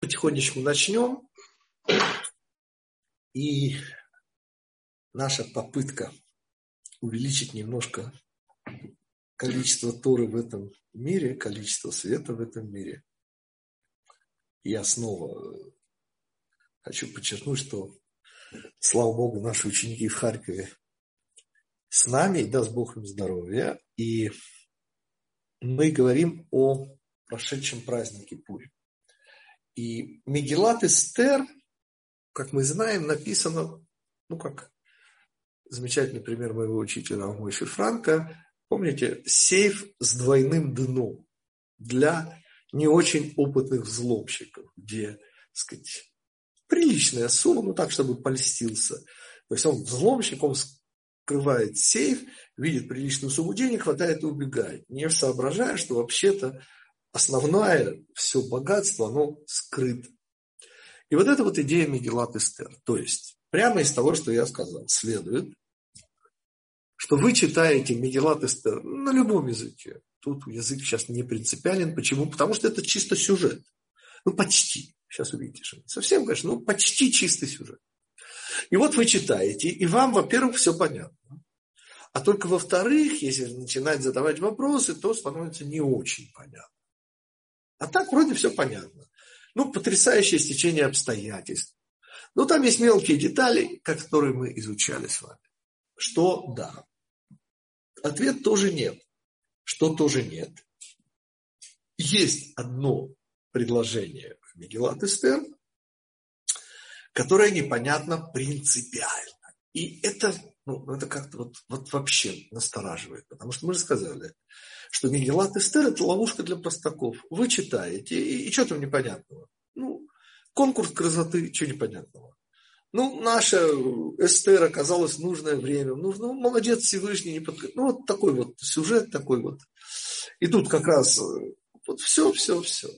потихонечку начнем. И наша попытка увеличить немножко количество Торы в этом мире, количество света в этом мире. Я снова хочу подчеркнуть, что, слава Богу, наши ученики в Харькове с нами, и даст Бог им здоровья. И мы говорим о прошедшем празднике Пури. И Мегелат Эстер, как мы знаем, написано, ну как замечательный пример моего учителя Мойши Франка, помните, сейф с двойным дном для не очень опытных взломщиков, где, так сказать, приличная сумма, ну так, чтобы польстился. То есть он взломщик, он скрывает сейф, видит приличную сумму денег, хватает и убегает, не соображая, что вообще-то основное все богатство, оно скрыто. И вот это вот идея Мегелат Эстер. То есть, прямо из того, что я сказал, следует, что вы читаете Мегелат Эстер на любом языке. Тут язык сейчас не принципиален. Почему? Потому что это чисто сюжет. Ну, почти. Сейчас увидите, что совсем, конечно, ну, почти чистый сюжет. И вот вы читаете, и вам, во-первых, все понятно. А только во-вторых, если начинать задавать вопросы, то становится не очень понятно. А так вроде все понятно. Ну, потрясающее стечение обстоятельств. Но там есть мелкие детали, которые мы изучали с вами. Что да. Ответ тоже нет. Что тоже нет. Есть одно предложение в Мегелат Эстер, которое непонятно принципиально. И это, ну, это как-то вот, вот вообще настораживает. Потому что мы же сказали, что Мегелат Эстер – это ловушка для простаков. Вы читаете, и, и что там непонятного? Ну, конкурс красоты, что непонятного? Ну, наша Эстер оказалась в нужное время. Ну, ну молодец Всевышний. Не под... Ну, вот такой вот сюжет такой вот. И тут как раз э, вот все, все, все.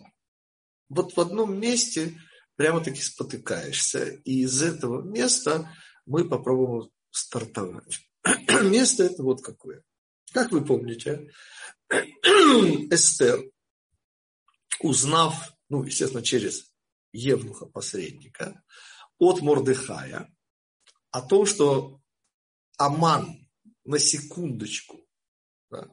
Вот в одном месте прямо-таки спотыкаешься. И из этого места мы попробуем стартовать. Место это вот какое. Как вы помните, Эстер, узнав, ну, естественно, через Евнуха посредника, от Мордыхая о том, что Аман на секундочку да,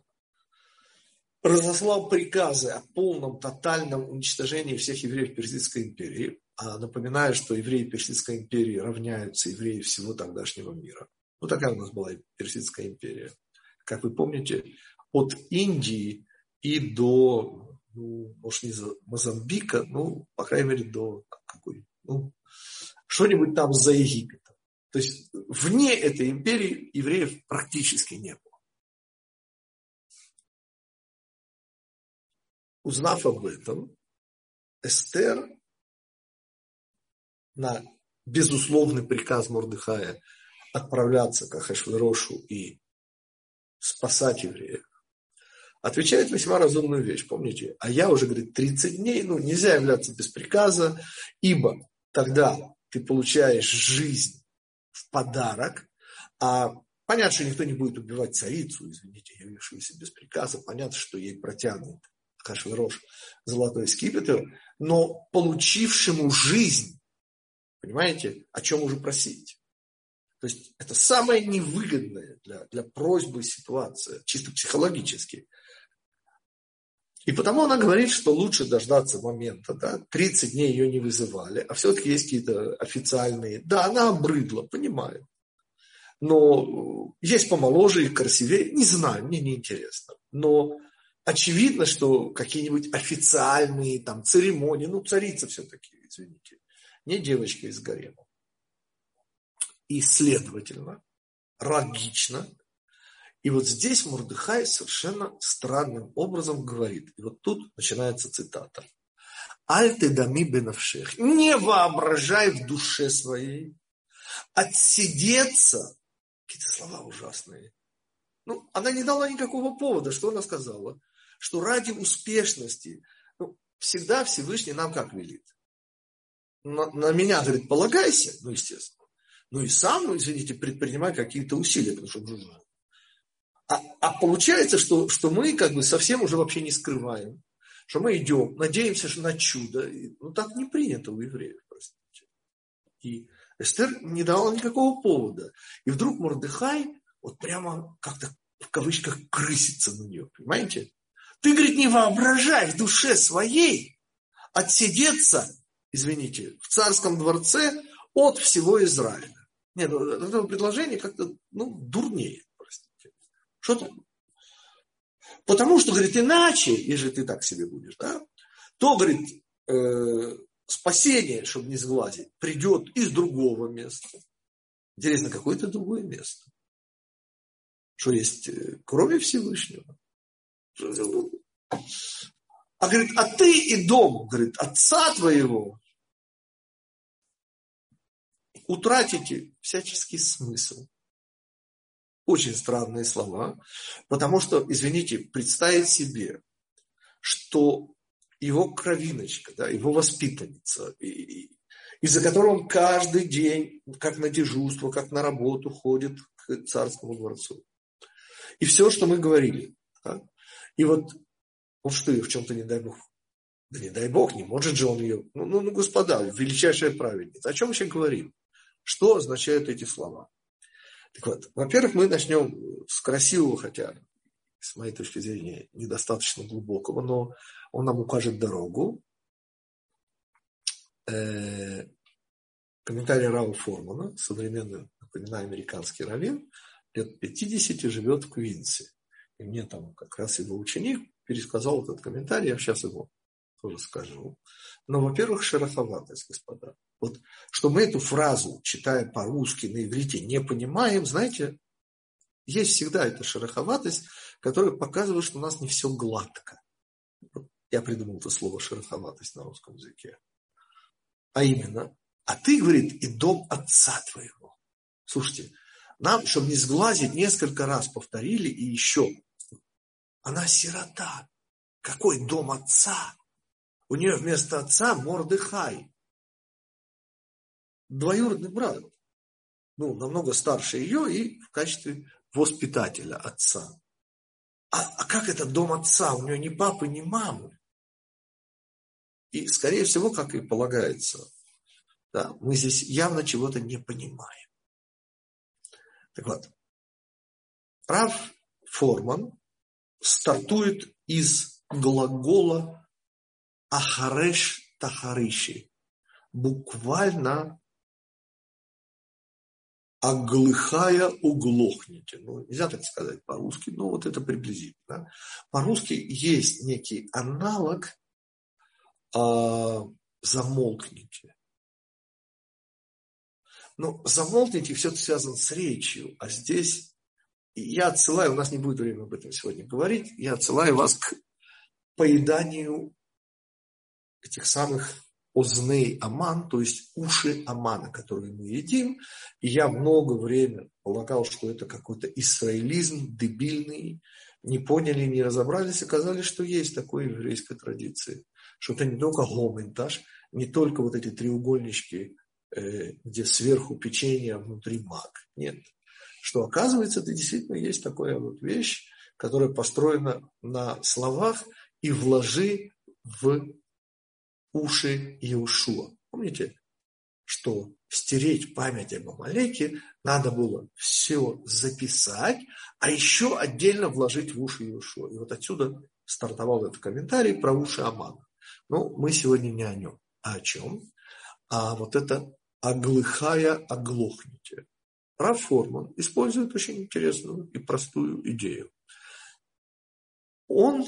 разослал приказы о полном, тотальном уничтожении всех евреев Персидской империи. А напоминаю, что евреи Персидской империи равняются евреи всего тогдашнего мира. Ну, такая у нас была Персидская империя. Как вы помните, от Индии и до, ну, может, не Мозамбика, ну, по крайней мере, до какой, ну, что-нибудь там за Египетом. То есть вне этой империи евреев практически не было. Узнав об этом, Эстер на безусловный приказ Мордыхая отправляться к Ахашверошу и спасать евреев, отвечает весьма разумную вещь. Помните? А я уже, говорит, 30 дней, ну, нельзя являться без приказа, ибо тогда ты получаешь жизнь в подарок, а понятно, что никто не будет убивать царицу, извините, явившуюся без приказа, понятно, что ей протянут Хашвирош золотой скипетр, но получившему жизнь, понимаете, о чем уже просить? То есть это самое невыгодное для, для просьбы ситуация, чисто психологически. И потому она говорит, что лучше дождаться момента. Да? 30 дней ее не вызывали, а все-таки есть какие-то официальные. Да, она обрыдла, понимаю. Но есть помоложе и красивее. Не знаю, мне не интересно. Но очевидно, что какие-нибудь официальные там церемонии, ну, царица все-таки, извините, не девочка из гарема. И, следовательно, логично, и вот здесь Мурдыхай совершенно странным образом говорит. И вот тут начинается цитата. Аль ты дами бенавшех. Не воображай в душе своей. Отсидеться. Какие-то слова ужасные. Ну, она не дала никакого повода. Что она сказала? Что ради успешности ну, всегда Всевышний нам как велит? На, на меня, говорит, полагайся, ну, естественно. Ну и сам, ну, извините, предпринимай какие-то усилия, потому что а, а получается, что, что мы как бы совсем уже вообще не скрываем, что мы идем, надеемся что на чудо. Ну, так не принято у евреев, простите. И Эстер не дала никакого повода. И вдруг Мордыхай вот прямо как-то в кавычках крысится на нее, понимаете? Ты, говорит, не воображай в душе своей отсидеться, извините, в царском дворце от всего Израиля. Нет, это предложение как-то, ну, дурнее, простите. Что там? Потому что, говорит, иначе, если ты так себе будешь, да, то, говорит, э, спасение, чтобы не сглазить, придет из другого места. Интересно, какое-то другое место. Что есть э, кроме Всевышнего. А говорит, а ты и дом, говорит, отца твоего утратите всяческий смысл. Очень странные слова, потому что, извините, представить себе, что его кровиночка, да, его воспитанница, из-за которого он каждый день, как на дежурство, как на работу ходит к царскому дворцу. И все, что мы говорили. Да, и вот он что, ее в чем-то не дай бог? Да не дай бог, не может же он ее. Ну, ну, ну господа, величайшая праведница. О чем сейчас говорим? Что означают эти слова? Так вот, во-первых, мы начнем с красивого, хотя, с моей точки зрения, недостаточно глубокого, но он нам укажет дорогу. Э, комментарий Рава Формана, современный, напоминаю, американский раввин, лет 50 живет в Квинсе. И мне там как раз его ученик пересказал этот комментарий, я сейчас его тоже скажу. Но, во-первых, шероховатость, господа. Вот, что мы эту фразу, читая по-русски на иврите, не понимаем, знаете, есть всегда эта шероховатость, которая показывает, что у нас не все гладко. Я придумал это слово шероховатость на русском языке. А именно, а ты, говорит, и дом отца твоего. Слушайте, нам, чтобы не сглазить, несколько раз повторили и еще. Она сирота. Какой дом отца? У нее вместо отца Мордыхай. Двоюродный брат. Ну, намного старше ее и в качестве воспитателя отца. А, а как это дом отца? У нее ни папы, ни мамы. И, скорее всего, как и полагается, да, мы здесь явно чего-то не понимаем. Так вот, прав Форман стартует из глагола Ахареш Тахариши. Буквально оглыхая углохните. Ну, нельзя так сказать по-русски, но вот это приблизительно. По-русски есть некий аналог а, замолкните. Но замолкните все связано с речью, а здесь я отсылаю, у нас не будет времени об этом сегодня говорить, я отсылаю вас к поеданию этих самых озней аман, то есть уши амана, которые мы едим. И я много времени полагал, что это какой-то исраилизм дебильный. Не поняли, не разобрались, оказалось, что есть такое в еврейской традиции. Что это не только гоментаж, не только вот эти треугольнички, э, где сверху печенье, а внутри мак. Нет. Что оказывается, это действительно есть такая вот вещь, которая построена на словах и вложи в уши Иешуа. Помните, что стереть память об Амалеке надо было все записать, а еще отдельно вложить в уши Иешуа. И вот отсюда стартовал этот комментарий про уши Амана. Но мы сегодня не о нем. А о чем? А вот это оглыхая оглохните. Раф Форман использует очень интересную и простую идею. Он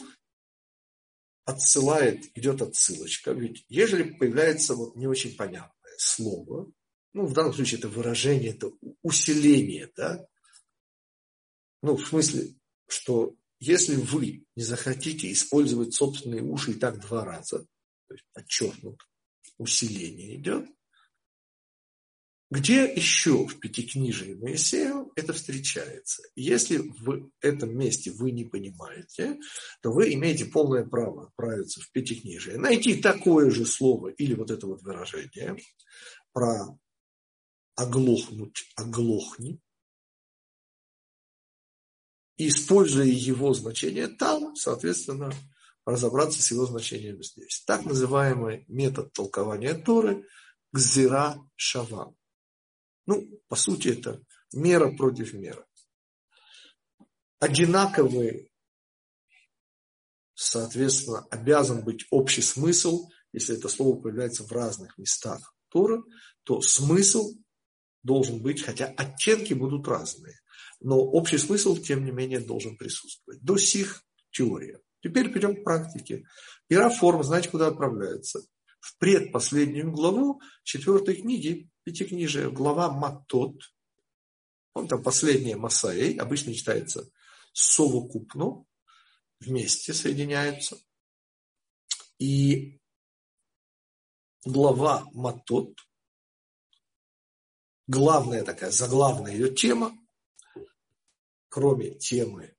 отсылает, идет отсылочка. Ведь ежели появляется вот не очень понятное слово, ну, в данном случае это выражение, это усиление, да, ну, в смысле, что если вы не захотите использовать собственные уши и так два раза, то есть подчеркнут, усиление идет, где еще в Пятикнижии Моисея это встречается? Если в этом месте вы не понимаете, то вы имеете полное право отправиться в Пятикнижие, найти такое же слово или вот это вот выражение про оглохнуть, оглохни, используя его значение там, соответственно, разобраться с его значением здесь. Так называемый метод толкования Торы – гзира шава. Ну, по сути, это мера против меры. Одинаковый, соответственно, обязан быть общий смысл, если это слово появляется в разных местах Тора, то смысл должен быть, хотя оттенки будут разные, но общий смысл, тем не менее, должен присутствовать. До сих теория. Теперь перейдем к практике. Ира форм, знаете, куда отправляется? В предпоследнюю главу четвертой книги, пятикнижия, глава Матот. Он там последняя Масаей, обычно читается совокупно, вместе соединяются. И глава Матот, главная такая, заглавная ее тема, кроме темы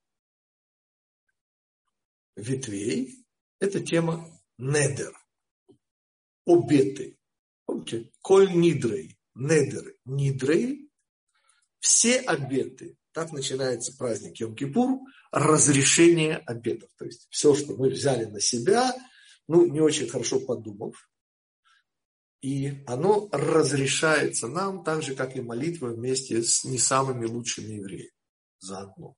ветвей, это тема недер, обеты. Помните? Коль нидрей, недер, нидрей, все обеты. Так начинается праздник Йом-Кипур, разрешение обетов. То есть все, что мы взяли на себя, ну, не очень хорошо подумав, и оно разрешается нам так же, как и молитва вместе с не самыми лучшими евреями заодно.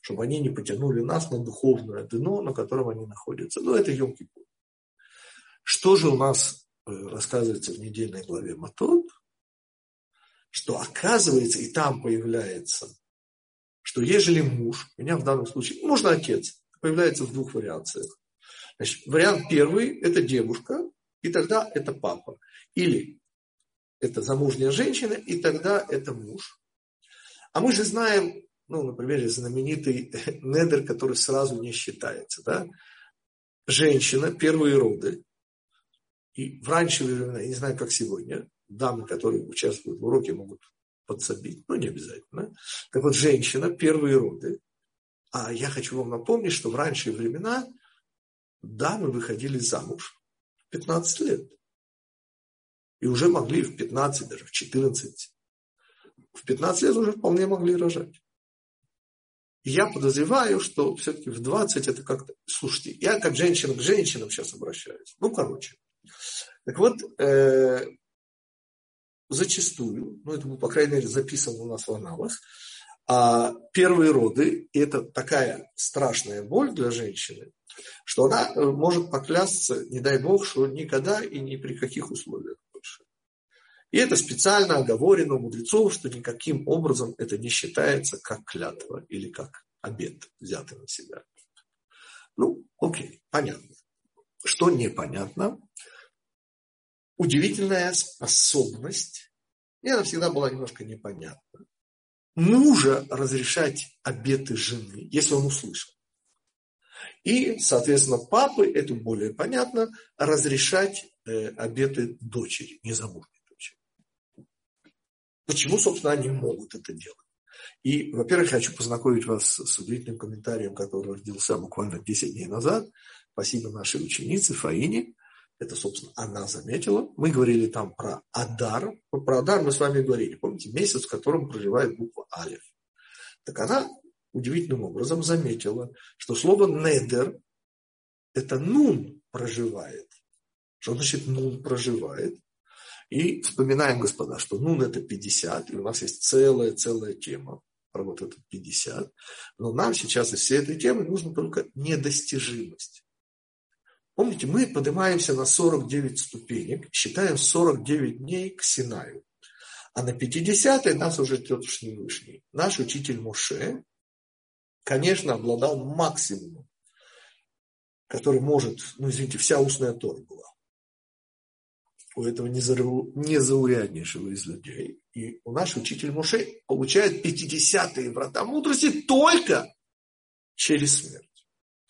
Чтобы они не потянули нас на духовное дно, на котором они находятся. Ну, это йом -Кипур. Что же у нас рассказывается в недельной главе Матот? Что оказывается, и там появляется, что ежели муж, меня в данном случае, можно отец, появляется в двух вариациях. Значит, вариант первый – это девушка, и тогда это папа. Или это замужняя женщина, и тогда это муж. А мы же знаем, ну, например, знаменитый недер, который сразу не считается. Да? Женщина, первые роды, и в раньше времена, я не знаю, как сегодня, дамы, которые участвуют в уроке, могут подсобить, но не обязательно. Так вот, женщина, первые роды. А я хочу вам напомнить, что в ранние времена дамы выходили замуж в 15 лет и уже могли в 15, даже в 14, в 15 лет уже вполне могли рожать. Я подозреваю, что все-таки в 20 это как-то... Слушайте, я как женщина к женщинам сейчас обращаюсь. Ну, короче. Так вот, э, зачастую, ну, это, по крайней мере, записано у нас в аналах, а первые роды – это такая страшная боль для женщины, что она э, может поклясться, не дай бог, что никогда и ни при каких условиях и это специально оговорено мудрецов, что никаким образом это не считается как клятва или как обет, взятый на себя. Ну, окей, понятно. Что непонятно? Удивительная способность, и она всегда была немножко непонятна, мужа разрешать обеты жены, если он услышал. И, соответственно, папы, это более понятно, разрешать э, обеты дочери, незамужней. Почему, собственно, они могут это делать? И, во-первых, хочу познакомить вас с удивительным комментарием, который родился буквально 10 дней назад. Спасибо нашей ученице Фаине. Это, собственно, она заметила. Мы говорили там про Адар. Про Адар мы с вами говорили. Помните, месяц, в котором проживает буква Алиф. Так она удивительным образом заметила, что слово «недер» – это «нун» проживает. Что значит «нун» проживает? И вспоминаем, господа, что нун это 50, и у нас есть целая-целая тема про вот этот 50. Но нам сейчас из всей этой темы нужно только недостижимость. Помните, мы поднимаемся на 49 ступенек, считаем 49 дней к Синаю. А на 50 нас уже ждет Всевышний. Наш учитель Муше, конечно, обладал максимумом, который может, ну извините, вся устная Тора была у этого незауряднейшего из людей. И у наш учитель Муше получает 50-е врата мудрости только через смерть.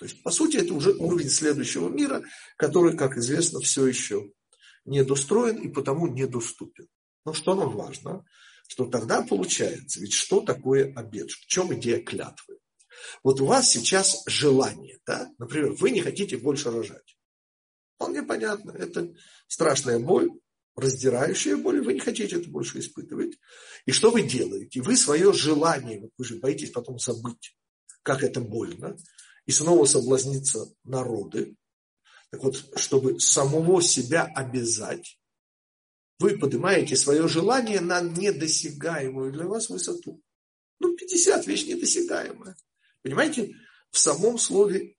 То есть, по сути, это уже уровень следующего мира, который, как известно, все еще недостроен и потому недоступен. Но что нам важно? Что тогда получается, ведь что такое обед? В чем идея клятвы? Вот у вас сейчас желание, да? Например, вы не хотите больше рожать. Вполне понятно. Это страшная боль, раздирающая боль. Вы не хотите это больше испытывать. И что вы делаете? Вы свое желание, вы же боитесь потом забыть, как это больно. И снова соблазниться народы. Так вот, чтобы самого себя обязать, вы поднимаете свое желание на недосягаемую для вас высоту. Ну, 50 вещь недосягаемая. Понимаете, в самом слове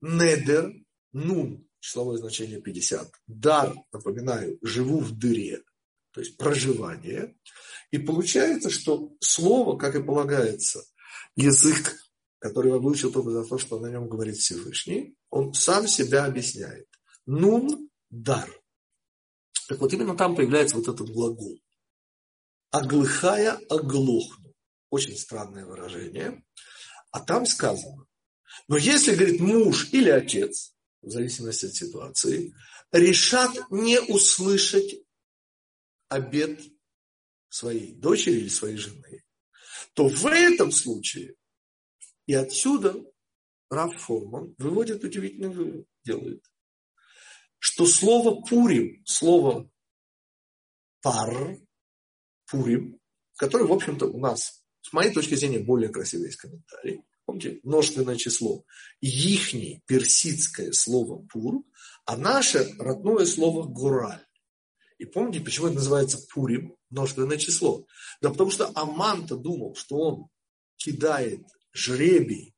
недер, нун, числовое значение 50, дар, напоминаю, живу в дыре, то есть проживание. И получается, что слово, как и полагается, язык, который выучил только за то, что на нем говорит Всевышний, он сам себя объясняет. Нун – дар. Так вот, именно там появляется вот этот глагол. Оглыхая, оглохну. Очень странное выражение. А там сказано, но если, говорит, муж или отец, в зависимости от ситуации, решат не услышать обед своей дочери или своей жены, то в этом случае и отсюда Раф Форман выводит удивительный вывод, делает, что слово Пурим, слово пар, Пурим, который, в общем-то, у нас, с моей точки зрения, более красивый есть комментарий, помните, множественное число, ихний персидское слово пур, а наше родное слово гураль. И помните, почему это называется пурим, множественное число? Да потому что Аман-то думал, что он кидает жребий.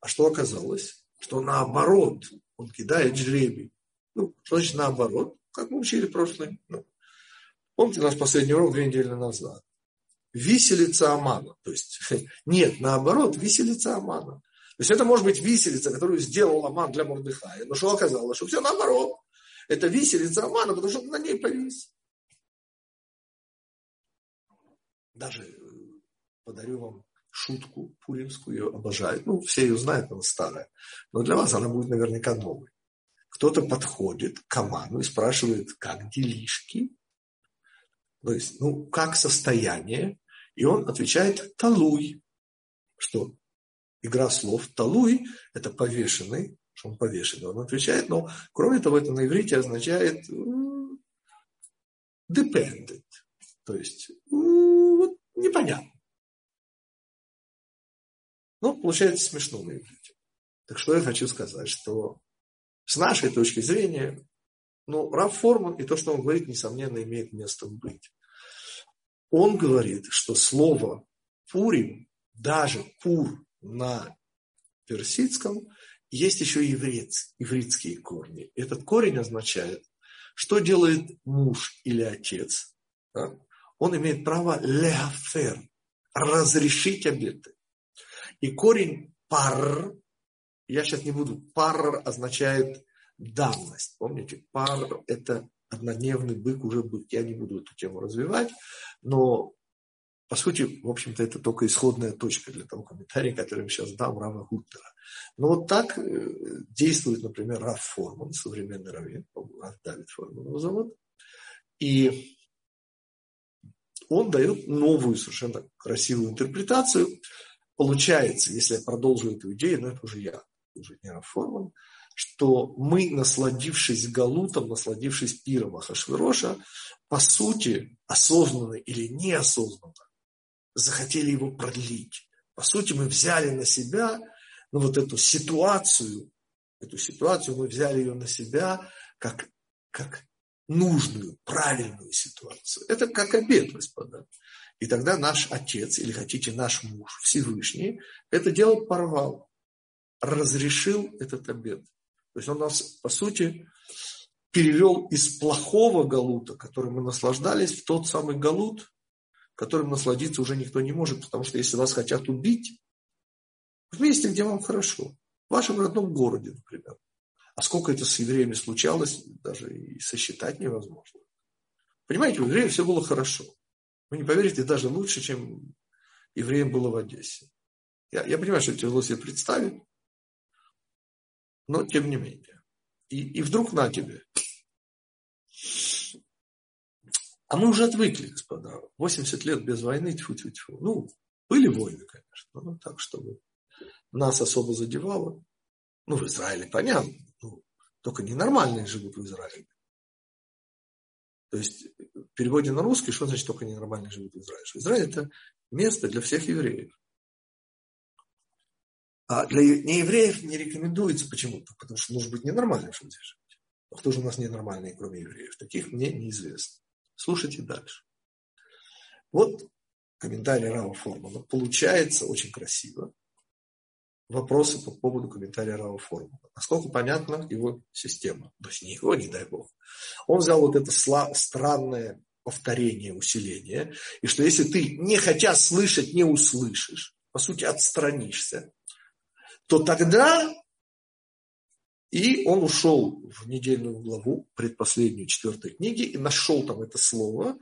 А что оказалось? Что наоборот, он кидает жребий. Ну, что значит наоборот? Как мы учили прошлый. Ну, помните наш последний урок две недели назад? Виселица Амана. То есть, нет, наоборот, виселица Амана. То есть это может быть виселица, которую сделал Аман для Мордыхая. Но что оказалось? Что все наоборот. Это виселица Амана, потому что он на ней повис. Даже э, подарю вам шутку пуримскую, ее обожают. Ну, все ее знают, она старая. Но для вас она будет наверняка новой. Кто-то подходит к Аману и спрашивает, как делишки? То есть, ну, как состояние? И он отвечает «талуй». Что? Игра слов «талуй» – это повешенный, что он повешенный. Он отвечает, но, кроме того, это на иврите означает dependent. То есть, непонятно. Ну, получается смешно на иврите. Так что я хочу сказать, что с нашей точки зрения, ну, Раф Форман и то, что он говорит, несомненно, имеет место быть. Он говорит, что слово Пурим, даже Пур на персидском, есть еще иврит, ивритские корни. Этот корень означает, что делает муж или отец. Да? Он имеет право леафер, разрешить обеты. И корень пар, я сейчас не буду, пар означает давность. Помните, пар – это однодневный бык, уже бык. Я не буду эту тему развивать, но по сути, в общем-то, это только исходная точка для того комментария, который я сейчас дам Рава Гуттера. Но вот так э, действует, например, Раф Форман, современный раввин, Раф Давид Форман его зовут. И он дает новую, совершенно красивую интерпретацию. Получается, если я продолжу эту идею, но это уже я, уже не Форман, что мы, насладившись Галутом, насладившись пиром Ахашвироша, по сути, осознанно или неосознанно, захотели его продлить. По сути, мы взяли на себя ну, вот эту ситуацию, эту ситуацию мы взяли ее на себя как, как нужную, правильную ситуацию. Это как обед, господа. И тогда наш отец, или хотите, наш муж, Всевышний, это дело порвал, разрешил этот обед. То есть он нас, по сути, перевел из плохого галута, которым мы наслаждались, в тот самый галут, которым насладиться уже никто не может, потому что если вас хотят убить, в месте, где вам хорошо, в вашем родном городе, например. А сколько это с евреями случалось, даже и сосчитать невозможно. Понимаете, у евреев все было хорошо. Вы не поверите, даже лучше, чем евреям было в Одессе. Я, я понимаю, что тяжело себе представить, но тем не менее. И, и вдруг на тебе. А мы уже отвыкли, господа. 80 лет без войны, тьфу тьфу тьфу Ну, были войны, конечно, но так, чтобы нас особо задевало. Ну, в Израиле понятно. Ну, только ненормальные живут в Израиле. То есть, в переводе на русский, что значит только ненормальные живут в Израиле? Израиль – это место для всех евреев. А для неевреев не рекомендуется почему-то, потому что нужно быть ненормальным, чтобы здесь жить. А кто же у нас ненормальный, кроме евреев? Таких мне неизвестно. Слушайте дальше. Вот комментарий Рава Формана. Получается очень красиво. Вопросы по поводу комментария Рава Формана. Насколько понятна его система? То есть не его, не дай бог. Он взял вот это странное повторение, усиление, и что если ты, не хотя слышать, не услышишь, по сути, отстранишься, то тогда и он ушел в недельную главу, предпоследнюю четвертой книги, и нашел там это слово,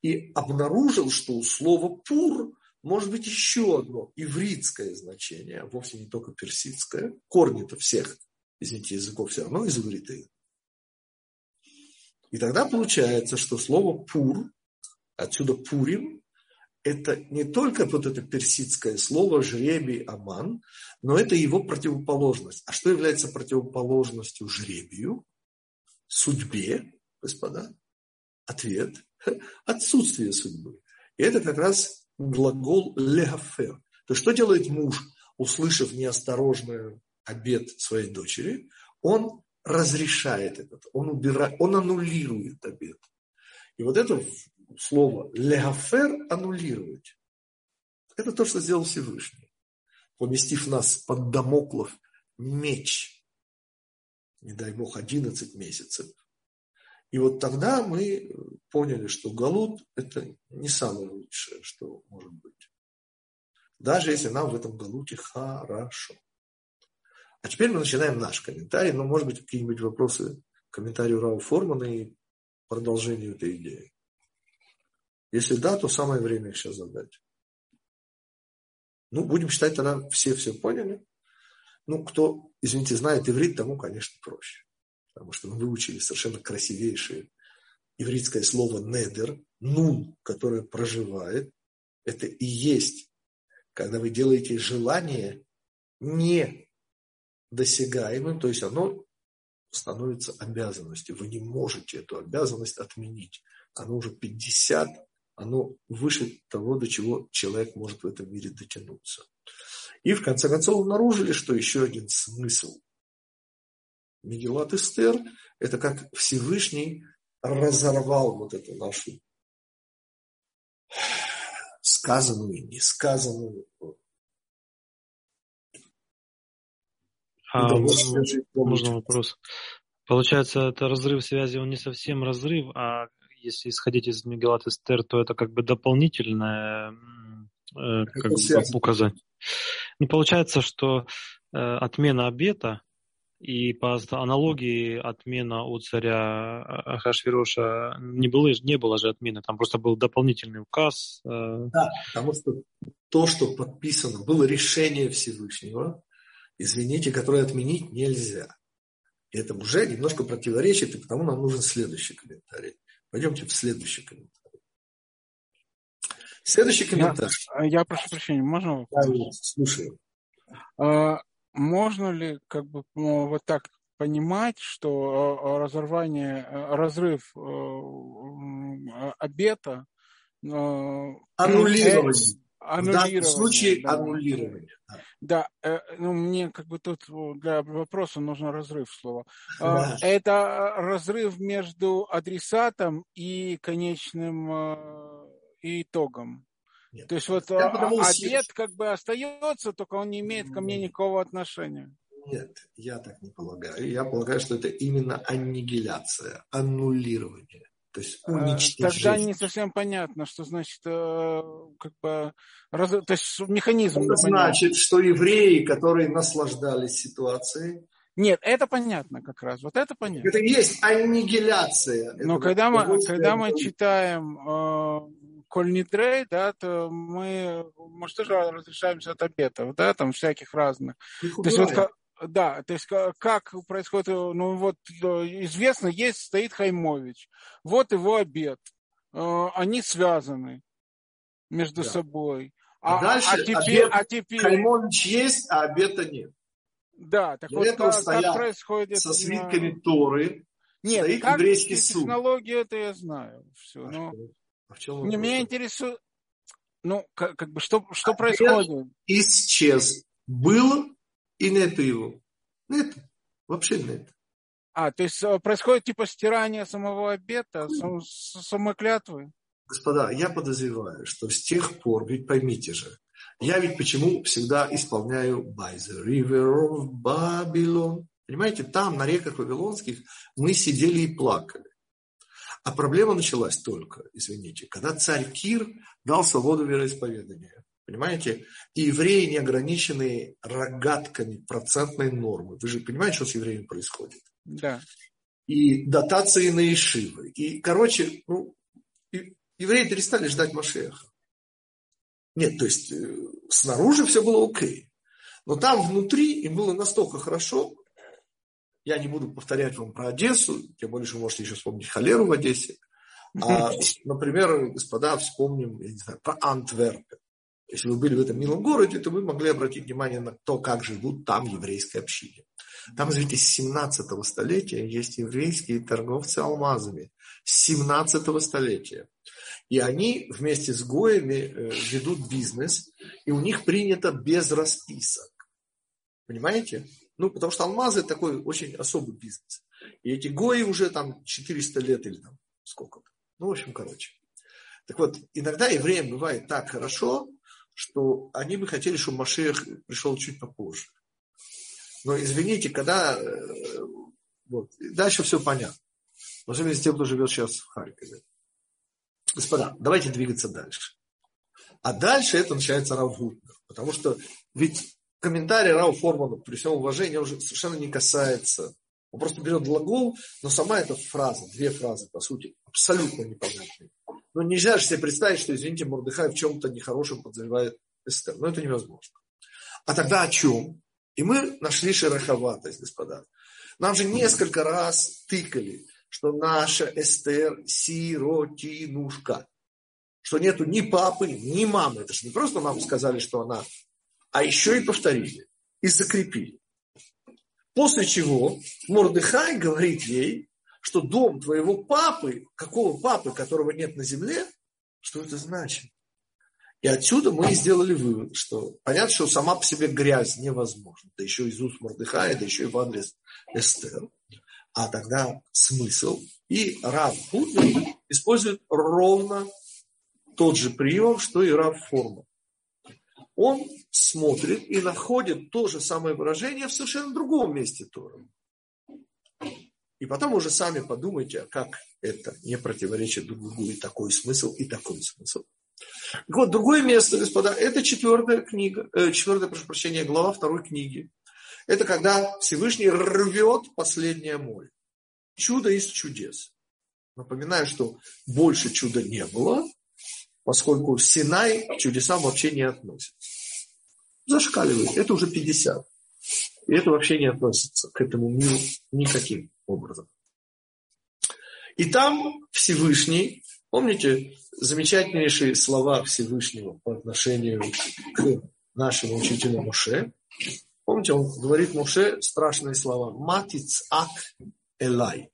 и обнаружил, что у слова «пур» может быть еще одно ивритское значение, вовсе не только персидское. Корни-то всех, извините, языков все равно из иврита. И тогда получается, что слово «пур», отсюда «пурим», это не только вот это персидское слово «жребий аман», но это его противоположность. А что является противоположностью жребию, судьбе, господа? Ответ – отсутствие судьбы. И это как раз глагол «легафер». То есть что делает муж, услышав неосторожный обед своей дочери? Он разрешает этот, он убирает, он аннулирует обед. И вот это слово легафер аннулировать. Это то, что сделал Всевышний, поместив нас под домоклов меч, не дай бог, 11 месяцев. И вот тогда мы поняли, что Галут – это не самое лучшее, что может быть. Даже если нам в этом Галуте хорошо. А теперь мы начинаем наш комментарий, но, может быть, какие-нибудь вопросы комментарию Рау Формана и продолжению этой идеи. Если да, то самое время их сейчас задать. Ну, будем считать, тогда все все поняли. Ну, кто, извините, знает иврит, тому, конечно, проще. Потому что мы выучили совершенно красивейшее ивритское слово «недер», «нун», которое проживает. Это и есть, когда вы делаете желание не досягаемым, то есть оно становится обязанностью. Вы не можете эту обязанность отменить. Оно уже 50 оно выше того, до чего человек может в этом мире дотянуться. И в конце концов обнаружили, что еще один смысл Мегелат Эстер – это как Всевышний разорвал вот эту нашу сказанную несказанную а, можно вопрос? Получается, это разрыв связи, он не совсем разрыв, а если исходить из Мегелат Эстер, то это как бы дополнительное э, как бы указание. Ну, получается, что э, отмена обета и по аналогии отмена у царя Ахашвироша не было, не было же отмены, там просто был дополнительный указ. Э. Да, потому что то, что подписано, было решение Всевышнего, извините, которое отменить нельзя. И это уже немножко противоречит, и потому нам нужен следующий комментарий. Пойдемте в следующий комментарий. Следующий комментарий. Я, я прошу прощения, можно? Да, слушаю. А, можно ли как бы ну, вот так понимать, что а, разорвание, а, разрыв обета аннулирование аннулирование. В случае да, аннулирования. Да, э, ну мне как бы тут для вопроса нужно разрыв слова. Да. Это разрыв между адресатом и конечным э, итогом. Нет. То есть вот я обед как бы остается, только он не имеет ко мне никакого отношения. Нет, я так не полагаю. Я полагаю, что это именно аннигиляция, аннулирование. То есть э, уничтожить. Тогда не совсем понятно, что значит э, как бы раз, то есть механизм. Это значит, что евреи, которые наслаждались ситуацией, нет, это понятно как раз. Вот это понятно. Это есть аннигиляция. Но когда мы, когда мы читаем э, Коль Нитрей, да, то мы, может, тоже разрешаемся от обетов, да, там всяких разных. То есть вот да, то есть как происходит, ну вот известно, есть, стоит Хаймович, вот его обед, э, они связаны между да. собой. А, а дальше а теперь, обед, а теперь... Хаймович есть, а обета нет. Да, так Для вот этого как, как происходит... Со свитками. Торы нет, стоит как еврейский суд. технологию это я знаю. Все, а но... а в чем не, меня интересует, ну, как, как бы, что, что происходит? Исчез. Был и нету его. Нету. Вообще нет. А, то есть э, происходит типа стирание самого обета, сам, самой клятвы? Господа, я подозреваю, что с тех пор, ведь поймите же, я ведь почему всегда исполняю By the River of Babylon. Понимаете, там, на реках Вавилонских, мы сидели и плакали. А проблема началась только, извините, когда царь Кир дал свободу вероисповедания. Понимаете? И евреи не ограничены рогатками процентной нормы. Вы же понимаете, что с евреями происходит? Да. И дотации на Ишивы. И, короче, ну, евреи перестали ждать Машеха. Нет, то есть э, снаружи все было окей. Но там внутри им было настолько хорошо, я не буду повторять вам про Одессу, тем более, что вы можете еще вспомнить холеру в Одессе. А, например, господа, вспомним, я не знаю, про Антверпен. Если вы были в этом милом городе, то вы могли обратить внимание на то, как живут там еврейские общины. Там, извините, с 17 столетия есть еврейские торговцы алмазами. С 17 столетия. И они вместе с Гоями э, ведут бизнес, и у них принято без расписок. Понимаете? Ну, потому что алмазы такой очень особый бизнес. И эти Гои уже там 400 лет или там сколько-то. Ну, в общем, короче. Так вот, иногда евреям бывает так хорошо, что они бы хотели, чтобы Машех пришел чуть попозже. Но извините, когда... Э, вот, дальше все понятно. Особенно с тем, кто живет сейчас в Харькове. Господа, давайте двигаться дальше. А дальше это начинается Рав Гутнер. Потому что ведь комментарий Рау Формана, при всем уважении, уже совершенно не касается. Он просто берет глагол, но сама эта фраза, две фразы, по сути, абсолютно непонятные. Но нельзя же себе представить, что, извините, Мордыхай в чем-то нехорошем подозревает Эстер. Но это невозможно. А тогда о чем? И мы нашли шероховатость, господа. Нам же несколько раз тыкали, что наша Эстер сиротинушка. Что нету ни папы, ни мамы. Это же не просто нам сказали, что она, а еще и повторили. И закрепили. После чего Мордыхай говорит ей, что дом твоего папы, какого папы, которого нет на земле, что это значит? И отсюда мы сделали вывод, что понятно, что сама по себе грязь невозможна. Да еще из уст Мордыхая, да еще и в адрес Эстер а тогда смысл. И Рав Худвин использует ровно тот же прием, что и Рав Форма. Он смотрит и находит то же самое выражение в совершенно другом месте Тора. И потом уже сами подумайте, как это не противоречит друг другу и такой смысл, и такой смысл. Так вот, другое место, господа, это четвертая книга, э, четвертая, прошу прощения, глава второй книги. Это когда Всевышний рвет последнее море. Чудо из чудес. Напоминаю, что больше чуда не было, поскольку Синай к чудесам вообще не относится. Зашкаливает. Это уже 50. И это вообще не относится к этому миру никаким образом. И там Всевышний, помните замечательнейшие слова Всевышнего по отношению к нашему учителю Муше, Помните, он говорит Муше страшные слова. Матиц ак элай.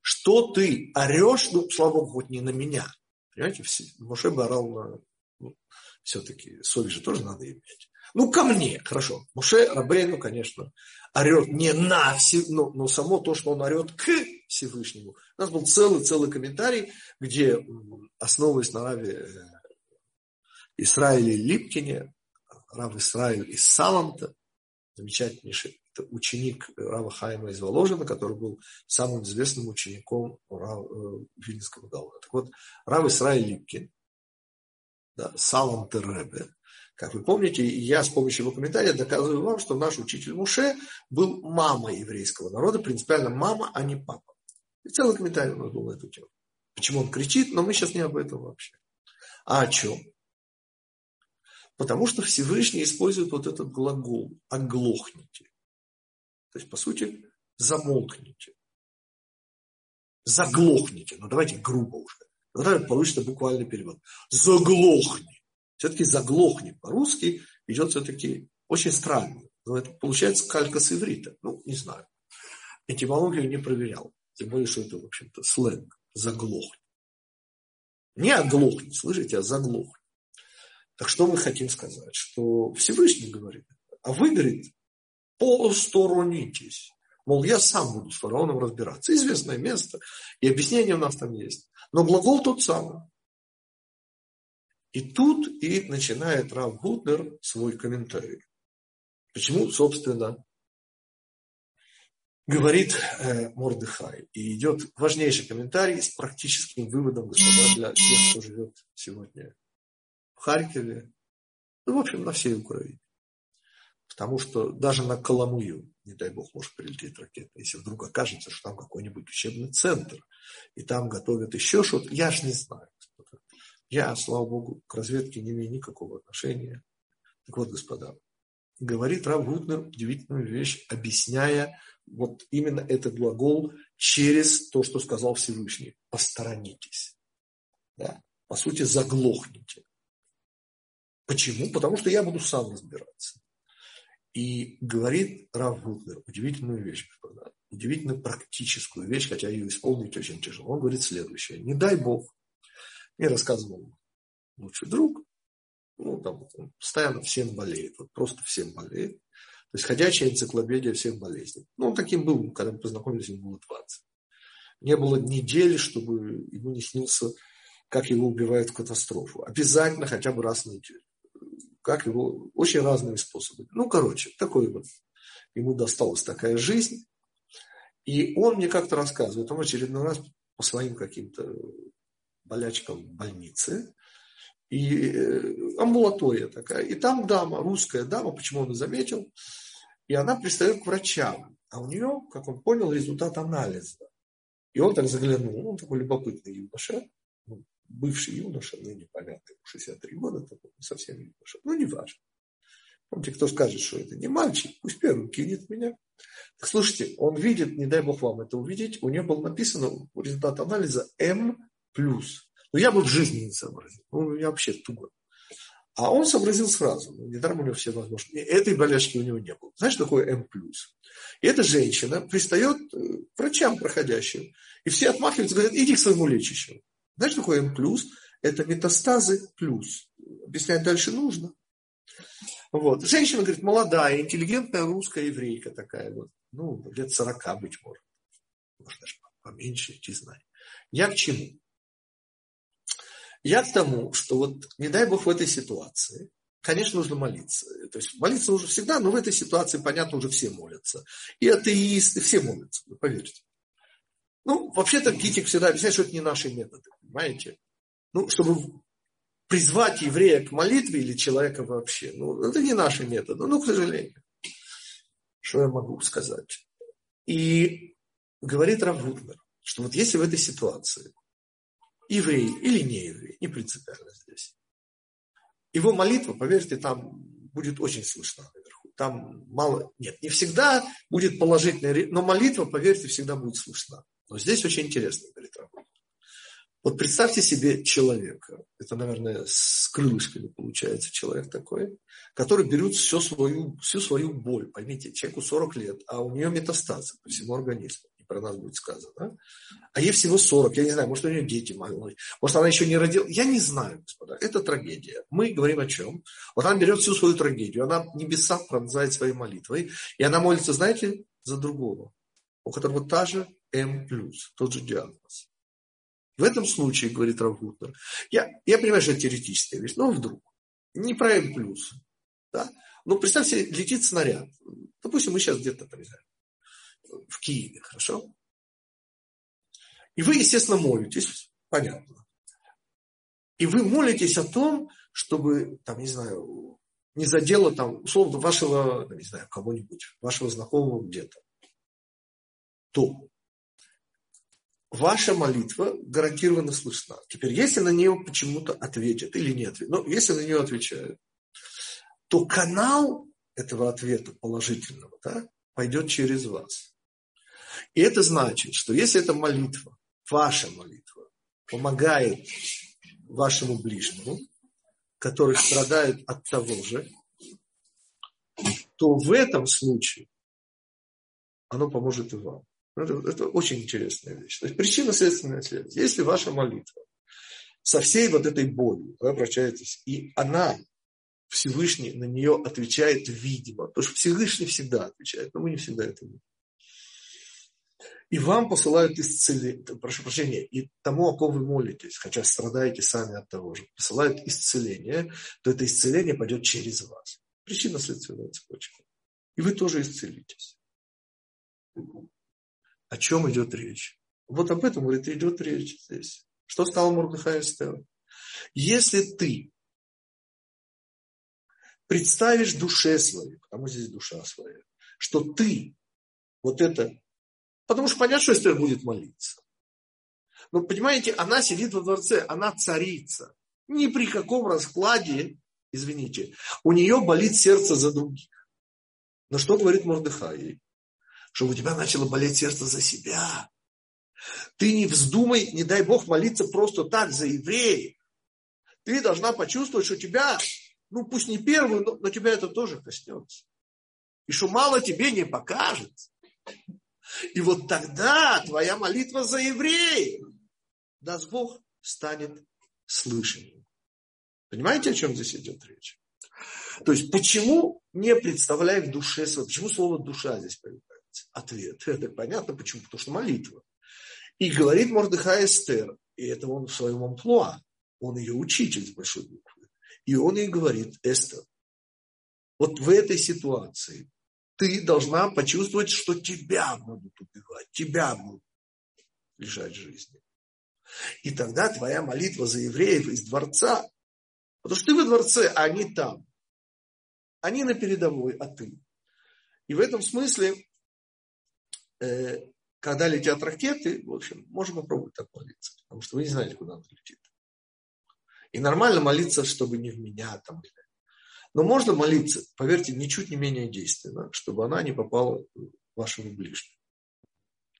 Что ты орешь, ну, слава богу, хоть не на меня. Понимаете, Муше бы орал. Ну, все-таки совесть же тоже надо иметь. Ну, ко мне, хорошо. Муше Рабейну, конечно, орет не на все, но, но само то, что он орет к Всевышнему. У нас был целый-целый комментарий, где, основываясь на Раве э, Исраиле Липкине, Рав Исраиль из Саланта, замечательнейший ученик Рава Хайма из Воложина, который был самым известным учеником Рав, э, Вильнинского Гаона. Так вот, Рав Исраиль Липкин, да, Салам Теребе, как вы помните, я с помощью его комментария доказываю вам, что наш учитель Муше был мамой еврейского народа, принципиально мама, а не папа. И целый комментарий у нас был на эту тему. Почему он кричит, но мы сейчас не об этом вообще. А о чем? Потому что Всевышний использует вот этот глагол «оглохните». То есть, по сути, замолкните. Заглохните. Ну, давайте грубо уже. Тогда получится буквальный перевод. Заглохни. Все-таки заглохни по-русски идет все-таки очень странно. Но это получается калька с иврита. Ну, не знаю. Этимологию не проверял. Тем более, что это, в общем-то, сленг. Заглохни. Не оглохни, слышите, а заглохни. Так что мы хотим сказать? Что Всевышний говорит, а вы, говорит, посторонитесь. Мол, я сам буду с фараоном разбираться. Известное место, и объяснение у нас там есть. Но глагол тот самый. И тут и начинает Рав Гутнер свой комментарий. Почему, собственно, говорит э, Мордыхай. И идет важнейший комментарий с практическим выводом, господа, для тех, кто живет сегодня в Харькове, ну, в общем, на всей Украине. Потому что даже на Коломую, не дай бог, может прилететь ракета, если вдруг окажется, что там какой-нибудь учебный центр, и там готовят еще что-то, я ж не знаю. Я, слава богу, к разведке не имею никакого отношения. Так вот, господа, говорит Рав Гутнер удивительную вещь, объясняя вот именно этот глагол через то, что сказал Всевышний. Посторонитесь. Да? По сути, заглохните. Почему? Потому что я буду сам разбираться. И говорит Рав Гутнер удивительную вещь, господа, удивительно практическую вещь, хотя ее исполнить очень тяжело. Он говорит следующее. Не дай Бог, мне рассказывал лучший друг, ну, там, он постоянно всем болеет, вот просто всем болеет. То есть ходячая энциклопедия всех болезней. Ну, он таким был, когда мы познакомились, ему было 20. Не было недели, чтобы ему не снился, как его убивают в катастрофу. Обязательно хотя бы раз в неделю. Как его... Очень разные способы. Ну, короче, такой вот. Ему досталась такая жизнь. И он мне как-то рассказывает, он очередной раз по своим каким-то болячкам в больнице, и э, амбулатория такая. И там дама, русская дама, почему он и заметил, и она пристает к врачам. А у нее, как он понял, результат анализа. И он так заглянул, он такой любопытный юноша, бывший юноша, ну непонятно, 63 года, такой, совсем юноша, ну не важно. Помните, кто скажет, что это не мальчик, пусть первым кинет меня. Так слушайте, он видит, не дай бог вам это увидеть, у него было написано результат анализа М+. Ну, я бы в жизни не сообразил. Ну, я вообще туго. А он сообразил сразу. Ну, недаром у него все возможности. Этой болячки у него не было. Знаешь, такое М+. И эта женщина пристает к врачам проходящим. И все отмахиваются, говорят, иди к своему лечащему. Знаешь, такое М+. Это метастазы плюс. Объяснять дальше нужно. Вот. Женщина, говорит, молодая, интеллигентная русская еврейка такая. Вот. Ну, лет 40, быть может. Может, даже поменьше, не знаю. Я к чему? Я к тому, что вот, не дай Бог, в этой ситуации, конечно, нужно молиться. То есть молиться нужно всегда, но в этой ситуации, понятно, уже все молятся. И атеисты, все молятся, поверьте. Ну, вообще-то Китик всегда объясняет, что это не наши методы, понимаете? Ну, чтобы призвать еврея к молитве или человека вообще, ну, это не наши методы, ну, к сожалению. Что я могу сказать? И говорит Равутнер, что вот если в этой ситуации еврей или не еврей, не принципиально здесь. Его молитва, поверьте, там будет очень слышна наверху. Там мало, нет, не всегда будет положительная, но молитва, поверьте, всегда будет слышна. Но здесь очень интересно, говорит Рабон. Вот представьте себе человека, это, наверное, с крылышками получается человек такой, который берет всю свою, всю свою боль. Поймите, человеку 40 лет, а у нее метастазы по всему организму про нас будет сказано. Да? А ей всего 40, я не знаю, может, у нее дети маленькие, может, она еще не родила. Я не знаю, господа, это трагедия. Мы говорим о чем? Вот она берет всю свою трагедию, она небеса пронзает своей молитвой, и она молится, знаете, за другого, у которого та же М+, тот же диагноз. В этом случае, говорит Равгутнер, я, я понимаю, что это теоретическая вещь, но вдруг, не про М+, да? Ну, представьте, летит снаряд. Допустим, мы сейчас где-то, знаю, в Киеве, хорошо? И вы, естественно, молитесь, понятно. И вы молитесь о том, чтобы, там, не знаю, не задело там, условно, вашего, не знаю, кого-нибудь, вашего знакомого где-то. То ваша молитва гарантированно слышна. Теперь, если на нее почему-то ответят или не ответят, ну, если на нее отвечают, то канал этого ответа положительного да, пойдет через вас. И это значит, что если эта молитва, ваша молитва, помогает вашему ближнему, который страдает от того же, то в этом случае оно поможет и вам. Это, это очень интересная вещь. То есть причинно-следственная связь. Если ваша молитва со всей вот этой болью, вы обращаетесь, и она Всевышний на нее отвечает видимо. Потому что Всевышний всегда отвечает, но мы не всегда это видим. И вам посылают исцеление, прошу прощения, и тому, о ком вы молитесь, хотя страдаете сами от того же, посылают исцеление, то это исцеление пойдет через вас. Причина следственная цепочка. И вы тоже исцелитесь. О чем идет речь? Вот об этом, говорит, идет речь здесь. Что стало Мурдыхай Эстер? Если ты представишь душе своей, потому здесь душа своя, что ты вот это, потому что понятно, что Эстер будет молиться. Но понимаете, она сидит во дворце, она царица. Ни при каком раскладе, извините, у нее болит сердце за других. Но что говорит Мордыхай? Чтобы у тебя начало болеть сердце за себя. Ты не вздумай, не дай Бог, молиться просто так за евреев. Ты должна почувствовать, что тебя ну пусть не первую, но, но тебя это тоже коснется. И что мало тебе не покажется. И вот тогда твоя молитва за евреев, даст Бог, станет слышанием. Понимаете, о чем здесь идет речь? То есть, почему не представляй в душе свое, почему слово душа здесь появляется? Ответ. Это понятно, почему? Потому что молитва. И говорит Мордыхай Эстер, и это он в своем амплуа, он ее учитель с большой буквы. И он ей говорит, Эстер, вот в этой ситуации ты должна почувствовать, что тебя будут убивать, тебя будут лишать жизни. И тогда твоя молитва за евреев из дворца, потому что ты во дворце, а они там. Они на передовой, а ты. И в этом смысле, когда летят ракеты, в общем, можно попробовать так молиться, потому что вы не знаете, куда она летит. И нормально молиться, чтобы не в меня там. Но можно молиться, поверьте, ничуть не менее действенно, чтобы она не попала в вашего ближнего.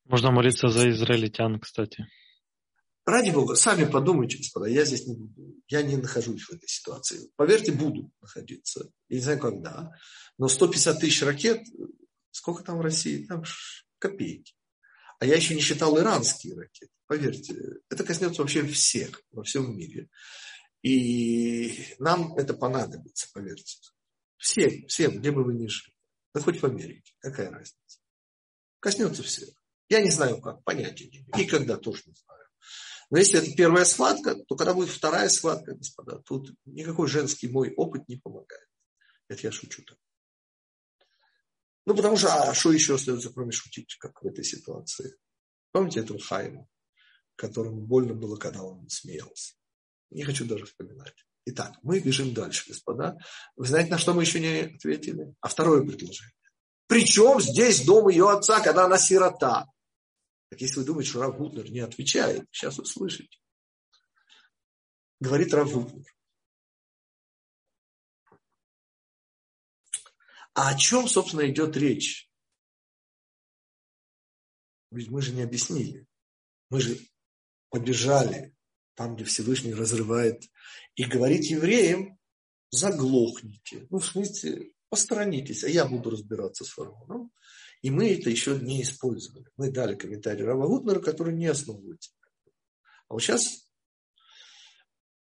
Можно молиться за израильтян, кстати. Ради Бога, сами подумайте, господа, я здесь не буду, я не нахожусь в этой ситуации. Поверьте, буду находиться. Я не знаю, когда. Но 150 тысяч ракет, сколько там в России? Там копейки. А я еще не считал иранские ракеты. Поверьте, это коснется вообще всех во всем мире. И нам это понадобится, поверьте. Всем, всем, где бы вы ни жили. Да хоть в Америке, какая разница. Коснется всех. Я не знаю как, понятия не имею. И когда тоже не знаю. Но если это первая схватка, то когда будет вторая схватка, господа, тут никакой женский мой опыт не помогает. Это я шучу так. Ну, потому что, а что еще остается, кроме шутить, как в этой ситуации? Помните этого Хайма, которому больно было, когда он смеялся? Не хочу даже вспоминать. Итак, мы бежим дальше, господа. Вы знаете, на что мы еще не ответили? А второе предложение. Причем здесь дом ее отца, когда она сирота? Так если вы думаете, что Рав Гутнер не отвечает, сейчас услышите. Говорит Рав Гутнер. А о чем, собственно, идет речь? Ведь мы же не объяснили. Мы же побежали там, где Всевышний разрывает, и говорит евреям, заглохните. Ну, в смысле, посторонитесь, а я буду разбираться с фараоном. И мы это еще не использовали. Мы дали комментарий Рава Гутнера, который не основывается. А вот сейчас,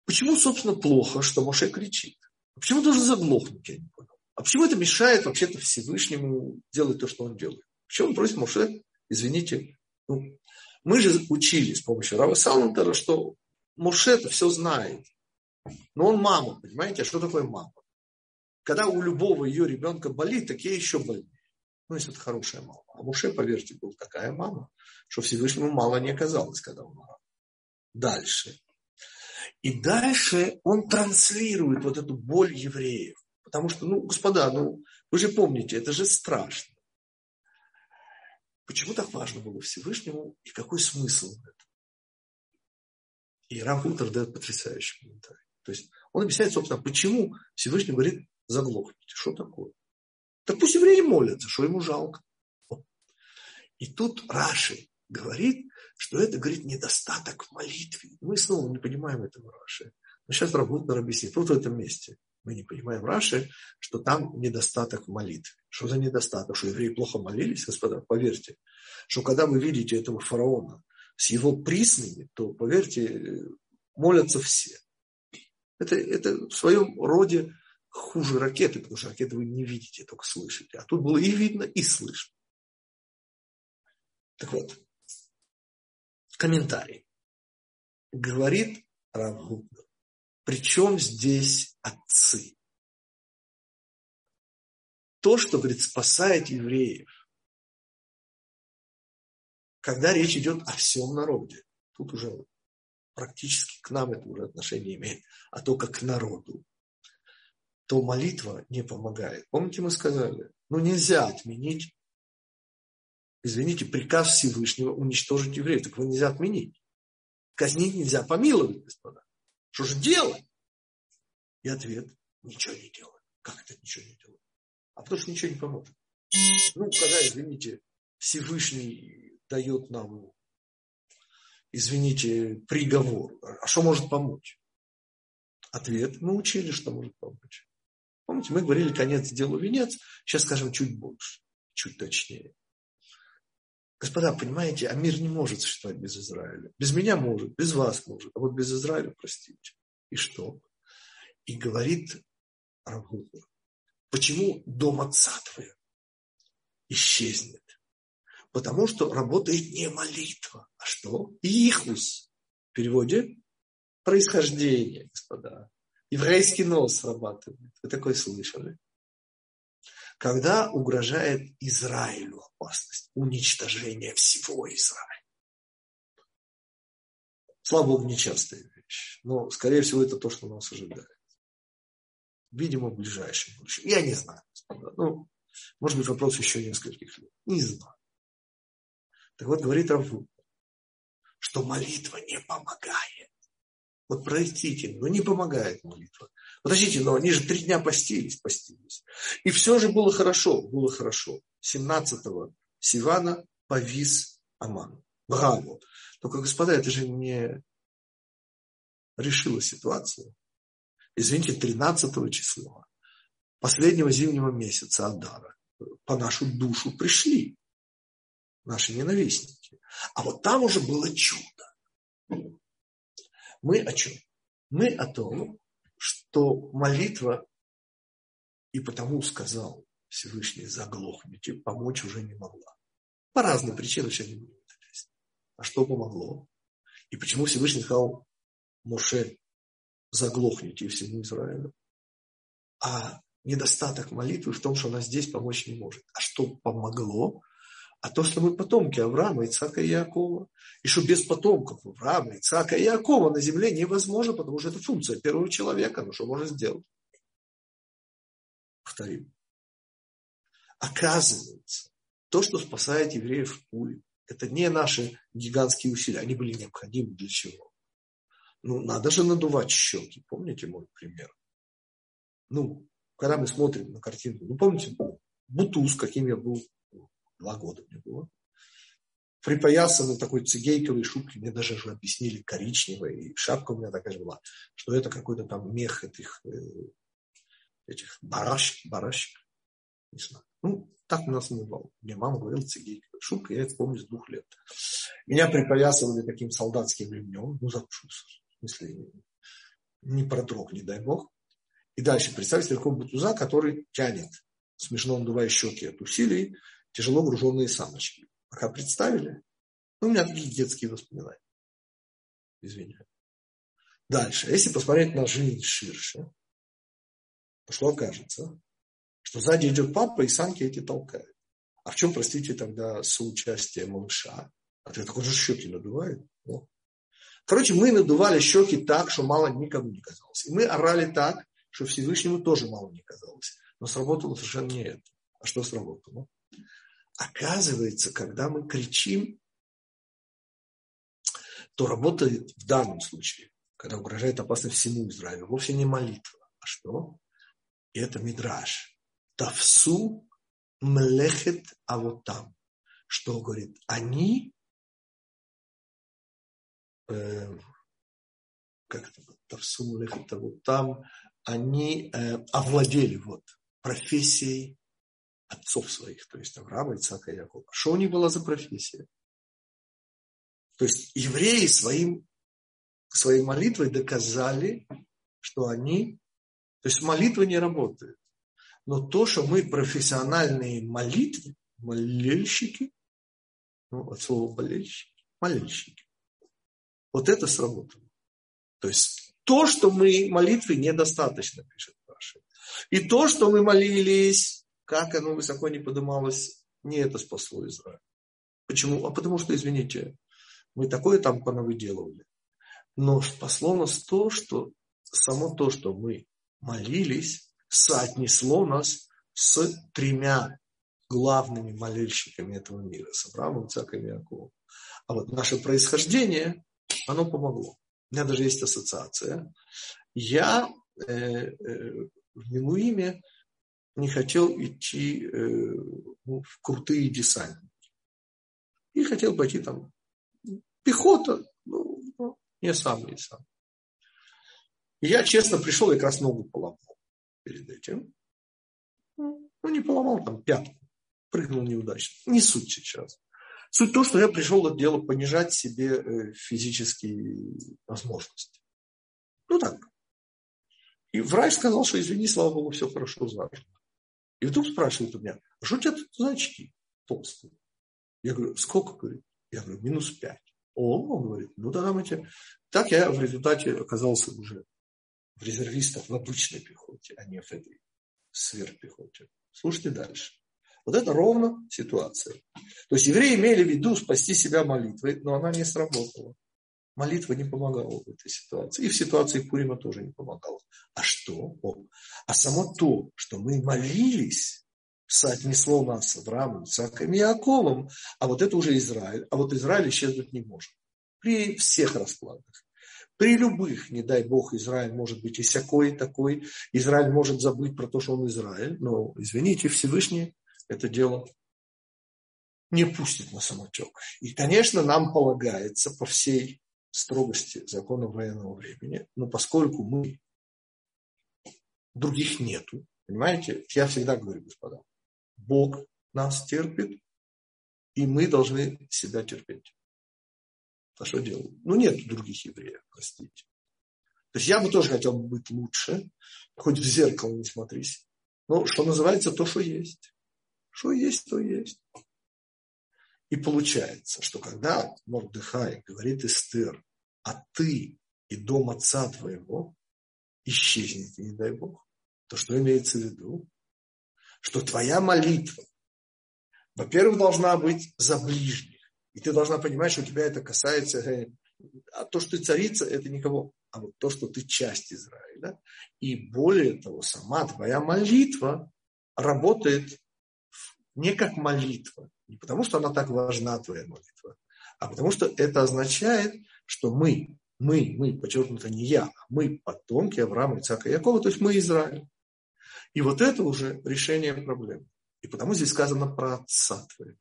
почему, собственно, плохо, что Моше кричит? Почему должен заглохнуть, я не понял. А почему это мешает вообще-то Всевышнему делать то, что он делает? Почему он просит Моше, извините, ну, мы же учили с помощью Рава Салантера, что Моше это все знает. Но он мама, понимаете? А что такое мама? Когда у любого ее ребенка болит, так ей еще больнее. Ну, если это хорошая мама. А Моше, поверьте, был такая мама, что Всевышнему мало не оказалось, когда он умирал. Дальше. И дальше он транслирует вот эту боль евреев. Потому что, ну, господа, ну, вы же помните, это же страшно. Почему так важно было Всевышнему и какой смысл в этом? И Рав Утер дает потрясающий комментарий. То есть он объясняет, собственно, почему Всевышний говорит заглохните. Что такое? Так пусть евреи молятся, что ему жалко. И тут Раши говорит, что это, говорит, недостаток в молитве. Мы снова не понимаем этого Раши. Но сейчас Рабутнер объяснит. Вот в этом месте мы не понимаем Раши, что там недостаток в молитве. Что за недостаток? Что евреи плохо молились? Господа, поверьте, что когда вы видите этого фараона, с его приснами, то, поверьте, молятся все. Это, это в своем роде хуже ракеты, потому что ракеты вы не видите, только слышите. А тут было и видно, и слышно. Так вот, комментарий. Говорит Равгудна. Причем здесь отцы? То, что, говорит, спасает евреев, когда речь идет о всем народе, тут уже практически к нам это уже отношение имеет, а только к народу, то молитва не помогает. Помните, мы сказали, ну нельзя отменить, извините, приказ Всевышнего уничтожить евреев. Так его нельзя отменить. Казнить нельзя, помиловать, господа. Что же делать? И ответ, ничего не делать. Как это ничего не делать? А потому что ничего не поможет. Ну, когда, извините, Всевышний дает нам, извините, приговор. А что может помочь? Ответ, мы учили, что может помочь. Помните, мы говорили, конец делу венец, сейчас скажем чуть больше, чуть точнее. Господа, понимаете, а мир не может существовать без Израиля. Без меня может, без вас может, а вот без Израиля, простите. И что? И говорит Равгуфер, почему дом отца твоего исчезнет? Потому что работает не молитва, а что? Ихус. В переводе происхождение, господа. Еврейский нос срабатывает. Вы такое слышали? Когда угрожает Израилю опасность уничтожения всего Израиля. Слава Богу, нечастая вещь. Но, скорее всего, это то, что нас ожидает. Видимо, в ближайшем будущем. Я не знаю. Ну, может быть, вопрос еще нескольких лет. Не знаю. Так вот, говорит Раву, что молитва не помогает. Вот простите, но не помогает молитва. Подождите, но они же три дня постились, постились. И все же было хорошо, было хорошо. 17-го Сивана повис Аман. Браво. Только, господа, это же не решила ситуацию. Извините, 13 числа последнего зимнего месяца Адара по нашу душу пришли наши ненавистники. А вот там уже было чудо. Мы о чем? Мы о том, что молитва, и потому сказал Всевышний, заглохните, помочь уже не могла. По разным причинам сегодня не будем А что помогло? И почему Всевышний сказал Моше, заглохните всему Израилю? А недостаток молитвы в том, что она здесь помочь не может. А что помогло? А то, что мы потомки Авраама, Ицака и Якова. И что без потомков Авраама, Ицака и Якова на земле невозможно, потому что это функция первого человека. Ну что можно сделать? Повторим. Оказывается, то, что спасает евреев в пуле, это не наши гигантские усилия. Они были необходимы для чего? Ну, надо же надувать щеки. Помните мой пример? Ну, когда мы смотрим на картинку, ну, помните, Бутуз, каким я был два года мне было. Припоясанный такой цигейковой шубки, мне даже уже объяснили, коричневая, и шапка у меня такая же была, что это какой-то там мех этих, э, этих барашек, барашек, не знаю. Ну, так у нас называл. Мне мама говорила цигейковая шубка, я это помню с двух лет. Меня припоясывали таким солдатским ремнем, ну, в смысле, не продрог, не дай бог. И дальше представьте такого бутуза, который тянет, смешно надувая щеки от усилий, тяжело груженные самочки. Пока представили? Ну, у меня такие детские воспоминания. Извиняюсь. Дальше. Если посмотреть на жизнь ширше, то что окажется? Что сзади идет папа, и санки эти толкают. А в чем, простите, тогда соучастие малыша? А ты такой же щеки надувает. Ну. Короче, мы надували щеки так, что мало никому не казалось. И мы орали так, что Всевышнему тоже мало не казалось. Но сработало совершенно не это. А что сработало? Оказывается, когда мы кричим, то работает в данном случае, когда угрожает опасность всему Израилю, вовсе не молитва, а что? И это мидраж. Тавсу млехет авотам. Что говорит? Они э, как это, Тавсу млехет авотам, они э, овладели вот профессией отцов своих, то есть Авраама, Ицака и Якова. Что у них была за профессия? То есть евреи своим, своей молитвой доказали, что они То есть молитва не работает. Но то, что мы профессиональные молитвы, молельщики, ну, от слова болельщики, молельщики, вот это сработало. То есть то, что мы молитвы недостаточно, пишет Паша. И то, что мы молились, как оно высоко не подымалось, не это спасло Израиль. Почему? А потому что, извините, мы такое там понавыделывали. Но спасло нас то, что само то, что мы молились, соотнесло нас с тремя главными молельщиками этого мира, с Авраамом, Ицаком и Яковом. А вот наше происхождение, оно помогло. У меня даже есть ассоциация. Я э, э, в Милуиме не хотел идти э, ну, в крутые десантники. И хотел пойти там пехота, ну, ну не сам, не сам. Я, честно, пришел и как раз ногу поломал перед этим. Ну, не поломал там пятку, прыгнул неудачно. Не суть сейчас. Суть то, что я пришел это дело понижать себе э, физические возможности. Ну так. И врач сказал, что извини, слава богу, все хорошо зажито. И вдруг спрашивает у меня, а что у тебя тут за очки толстые? Я говорю, сколько? Говорит? Я говорю, минус пять. О, он говорит, ну тогда мы тебе... Так я в результате оказался уже в резервистах в обычной пехоте, а не в этой сверхпехоте. Слушайте дальше. Вот это ровно ситуация. То есть евреи имели в виду спасти себя молитвой, но она не сработала. Молитва не помогала в этой ситуации. И в ситуации Пурима тоже не помогала. А что? О, а само то, что мы молились, соотнесло нас с Авраамом, Исааком и Яковом, а вот это уже Израиль. А вот Израиль исчезнуть не может. При всех раскладах. При любых, не дай Бог, Израиль может быть и всякой, такой. Израиль может забыть про то, что он Израиль. Но, извините, Всевышний это дело не пустит на самотек. И, конечно, нам полагается по всей строгости закона военного времени, но поскольку мы других нету, понимаете, я всегда говорю, господа, Бог нас терпит, и мы должны себя терпеть. А что делать? Ну, нет других евреев, простите. То есть я бы тоже хотел быть лучше, хоть в зеркало не смотрись. Но, что называется, то, что есть. Что есть, то есть. И получается, что когда Мордыхай говорит Эстер, а ты и дом отца твоего исчезнете, не дай Бог, то что имеется в виду? Что твоя молитва, во-первых, должна быть за ближних. И ты должна понимать, что у тебя это касается, э, а то, что ты царица, это никого, а вот то, что ты часть Израиля. И более того, сама твоя молитва работает не как молитва, не потому что она так важна, твоя молитва, а потому что это означает, что мы, мы, мы, подчеркнуто не я, а мы потомки Авраама, Ицака и Якова, то есть мы Израиль. И вот это уже решение проблемы. И потому здесь сказано про отца твоего.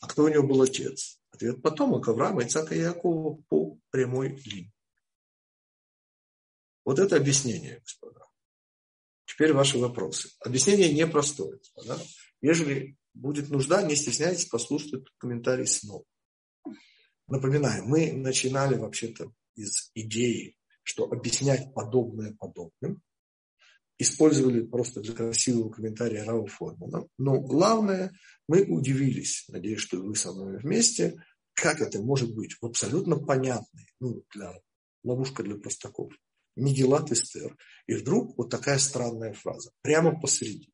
А кто у него был отец? Ответ потомок Авраама, Ицака и Якова по прямой линии. Вот это объяснение, господа. Теперь ваши вопросы. Объяснение непростое, господа. Ежели будет нужда, не стесняйтесь послушать этот комментарий снова. Напоминаю, мы начинали вообще-то из идеи, что объяснять подобное подобным использовали просто для красивого комментария Рау Формана. Но главное, мы удивились, надеюсь, что вы со мной вместе, как это может быть в абсолютно понятной, ну, для, ловушка для простаков, Мегелат Эстер. И вдруг вот такая странная фраза, прямо посреди.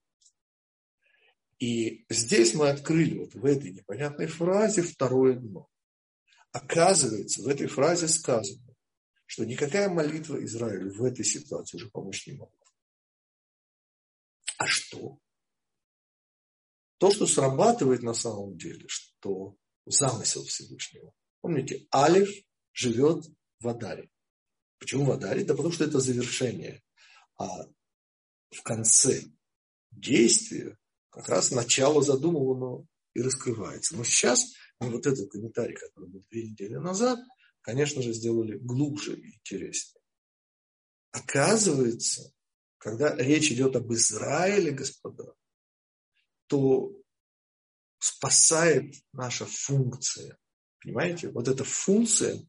И здесь мы открыли вот в этой непонятной фразе второе дно. Оказывается, в этой фразе сказано, что никакая молитва Израилю в этой ситуации уже помочь не могла. А что? То, что срабатывает на самом деле, что замысел Всевышнего. Помните, Алиф живет в Адаре. Почему в Адаре? Да потому что это завершение. А в конце действия как раз начало задумывано и раскрывается. Но сейчас мы вот этот комментарий, который был две недели назад, конечно же, сделали глубже и интереснее. Оказывается, когда речь идет об Израиле, господа, то спасает наша функция. Понимаете? Вот эта функция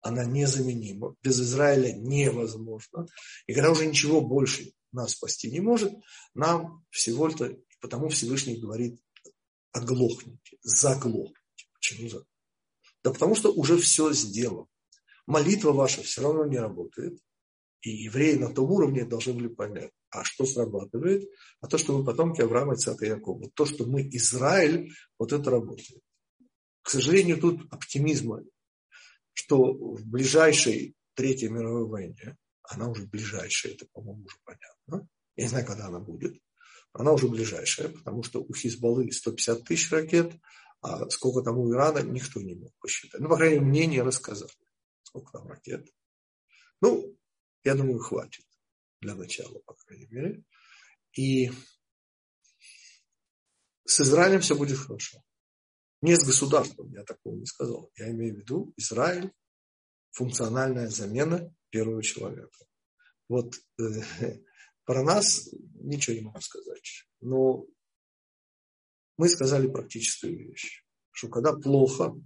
она незаменима, без Израиля невозможно. И когда уже ничего больше нас спасти не может, нам всего-то, потому Всевышний говорит, оглохните, заглохните. Почему заглохните? Да потому что уже все сделано. Молитва ваша все равно не работает. И евреи на том уровне должны были понять, а что срабатывает? А то, что мы потомки Авраама, Ицака и Якова. То, что мы Израиль, вот это работает. К сожалению, тут оптимизма, что в ближайшей Третьей мировой войне, она уже ближайшая, это, по-моему, уже понятно. Я не знаю, когда она будет. Она уже ближайшая, потому что у Хизбаллы 150 тысяч ракет, а сколько там у Ирана, никто не мог посчитать. Ну, по крайней мере, мне не рассказали, сколько там ракет. Ну, я думаю, хватит для начала, по крайней мере. И с Израилем все будет хорошо. Не с государством, я такого не сказал. Я имею в виду Израиль, функциональная замена первого человека. Вот э, про нас ничего не могу сказать. Но мы сказали практическую вещь, что когда плохо,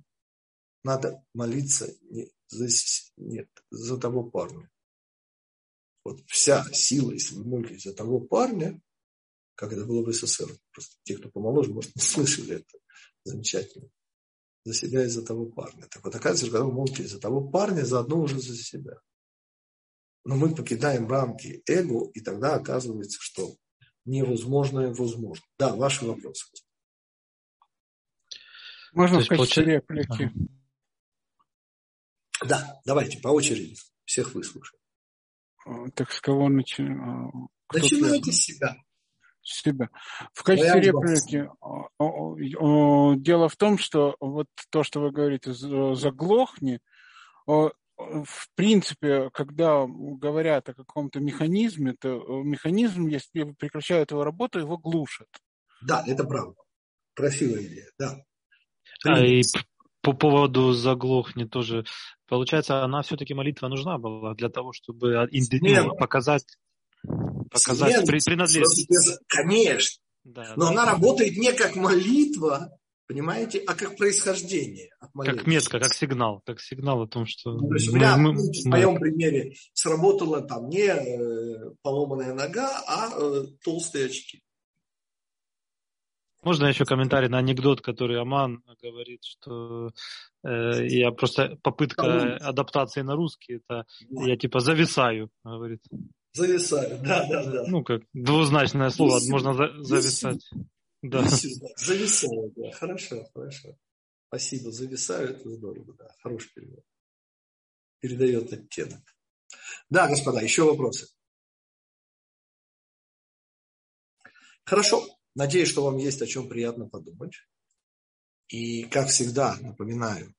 надо молиться не за, нет, за того парня. Вот вся сила, если вы молитесь за того парня, как это было в СССР, просто те, кто помоложе, может, не слышали это, замечательно, за себя и за того парня. Так вот, оказывается, когда вы молитесь за того парня, заодно уже за себя. Но мы покидаем рамки эго, и тогда оказывается, что невозможное возможно. Да, ваши вопросы. Можно в качестве реплики? Да, давайте по очереди. Всех выслушаем. А, так с кого начинаем? Начинайте с себя. С себя. В качестве Моя реплики а, дело в том, что вот то, что вы говорите, заглохни, в принципе, когда говорят о каком-то механизме, то механизм, если прекращают его работу, его глушат. Да, это правда. Красивая идея, да. А и по поводу заглохни тоже. Получается, она все-таки молитва нужна была для того, чтобы ну, показать, показать при, принадлежность. Конечно. Да, Но да. она работает не как молитва, понимаете, а как происхождение от Как метка, как сигнал, как сигнал о том, что... Ну, то есть у меня, мы, мы, в моем примере, сработала там не э, поломанная нога, а э, толстые очки. Можно еще комментарий на анекдот, который Аман говорит, что э, я просто попытка адаптации на русский, это да. я типа зависаю, говорит. Зависаю, да, да, да. Ну, как двузначное слово, Висю. можно за, зависать. Да. Зависаю, да. Хорошо, хорошо. Спасибо, зависаю, это здорово, да. Хороший перевод. Передает оттенок. Да, господа, еще вопросы. Хорошо. Надеюсь, что вам есть о чем приятно подумать. И, как всегда, напоминаю,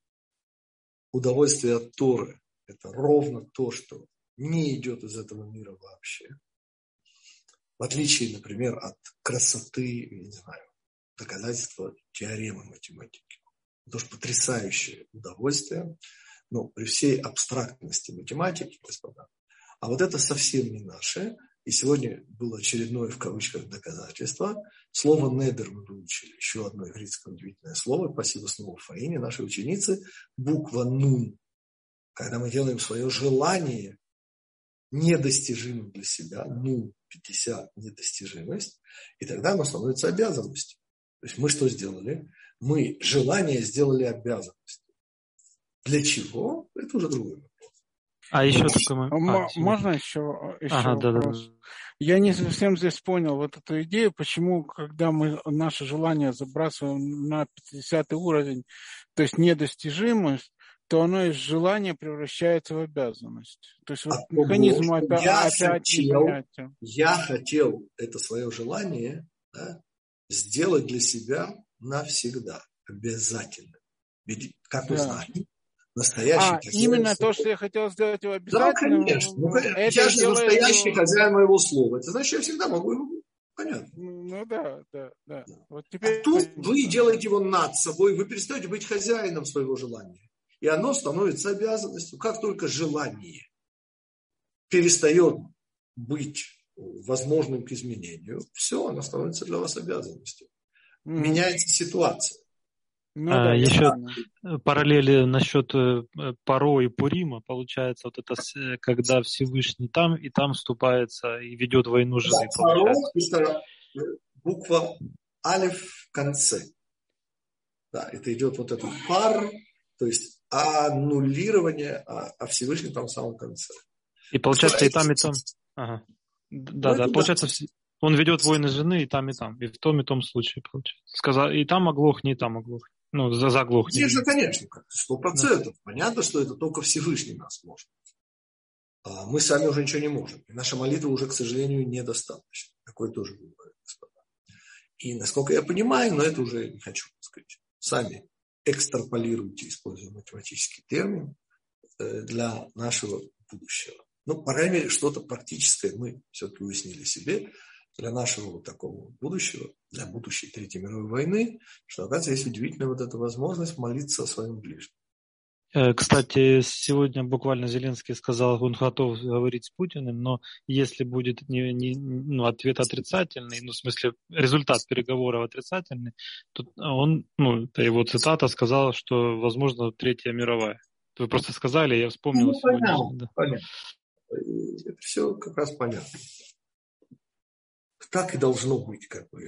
удовольствие от Торы – это ровно то, что не идет из этого мира вообще. В отличие, например, от красоты, я не знаю, доказательства теоремы математики. Это же потрясающее удовольствие, но при всей абстрактности математики, господа. А вот это совсем не наше – и сегодня было очередное, в кавычках, доказательство. Слово «недер» мы выучили. Еще одно еврейское удивительное слово. Спасибо снова Фаине, нашей ученице. Буква «нун». Когда мы делаем свое желание недостижимым для себя, ну, 50 недостижимость, и тогда оно становится обязанностью. То есть мы что сделали? Мы желание сделали обязанностью. Для чего? Это уже другой вопрос. А еще такой а, Можно еще, еще ага, вопрос? Да, да. Я не совсем здесь понял вот эту идею, почему, когда мы наше желание забрасываем на 50 уровень, то есть недостижимость, то оно из желания превращается в обязанность. То есть вот а механизм опять, я опять хотел, Я хотел это свое желание да, сделать для себя навсегда, обязательно. Ведь, как да. вы знаете, настоящий. А, именно то, что я хотел сделать его обязательно. Да, конечно. Ну, это я же делаю... настоящий хозяин моего слова. Это значит, я всегда могу его... Понятно. Ну да, да, да. Вот а теперь... А тут вы делаете его над собой, вы перестаете быть хозяином своего желания. И оно становится обязанностью. Как только желание перестает быть возможным к изменению, все, оно становится для вас обязанностью. Меняется ситуация. Ну, а, да, еще параллели насчет э, Паро и Пурима. Получается, вот это когда Всевышний там и там вступается и ведет войну жены. Да, Паро это буква Алиф в конце. Да, это идет вот этот пар, то есть аннулирование, а, а Всевышний там в самом конце. И получается и там, и там. Ага. Да, ну, да, получается, да. он ведет войны жены и там, и там. И в том, и том случае, получается. Сказал, и там оглохни, и там оглохни. Ну, за заглохни. Здесь же, конечно, сто процентов. Да. Понятно, что это только Всевышний нас может. А мы сами уже ничего не можем. И наша молитва уже, к сожалению, недостаточно. Такое тоже бывает, господа. И насколько я понимаю, но это уже не хочу сказать. Сами экстраполируйте, используя математический термин, э, для нашего будущего. Ну, по крайней мере, что-то практическое мы все-таки уяснили себе для нашего вот такого будущего, для будущей Третьей мировой войны, что, оказывается, есть удивительная вот эта возможность молиться о своем ближнем. Э, кстати, сегодня буквально Зеленский сказал, он готов говорить с Путиным, но если будет не, не, ну, ответ отрицательный, ну, в смысле, результат переговоров отрицательный, то он, ну, это его цитата, сказал, что, возможно, Третья мировая. Вы просто сказали, я вспомнил ну, сегодня. Понятно, да. понятно. Это все как раз понятно. Так и должно быть, как бы.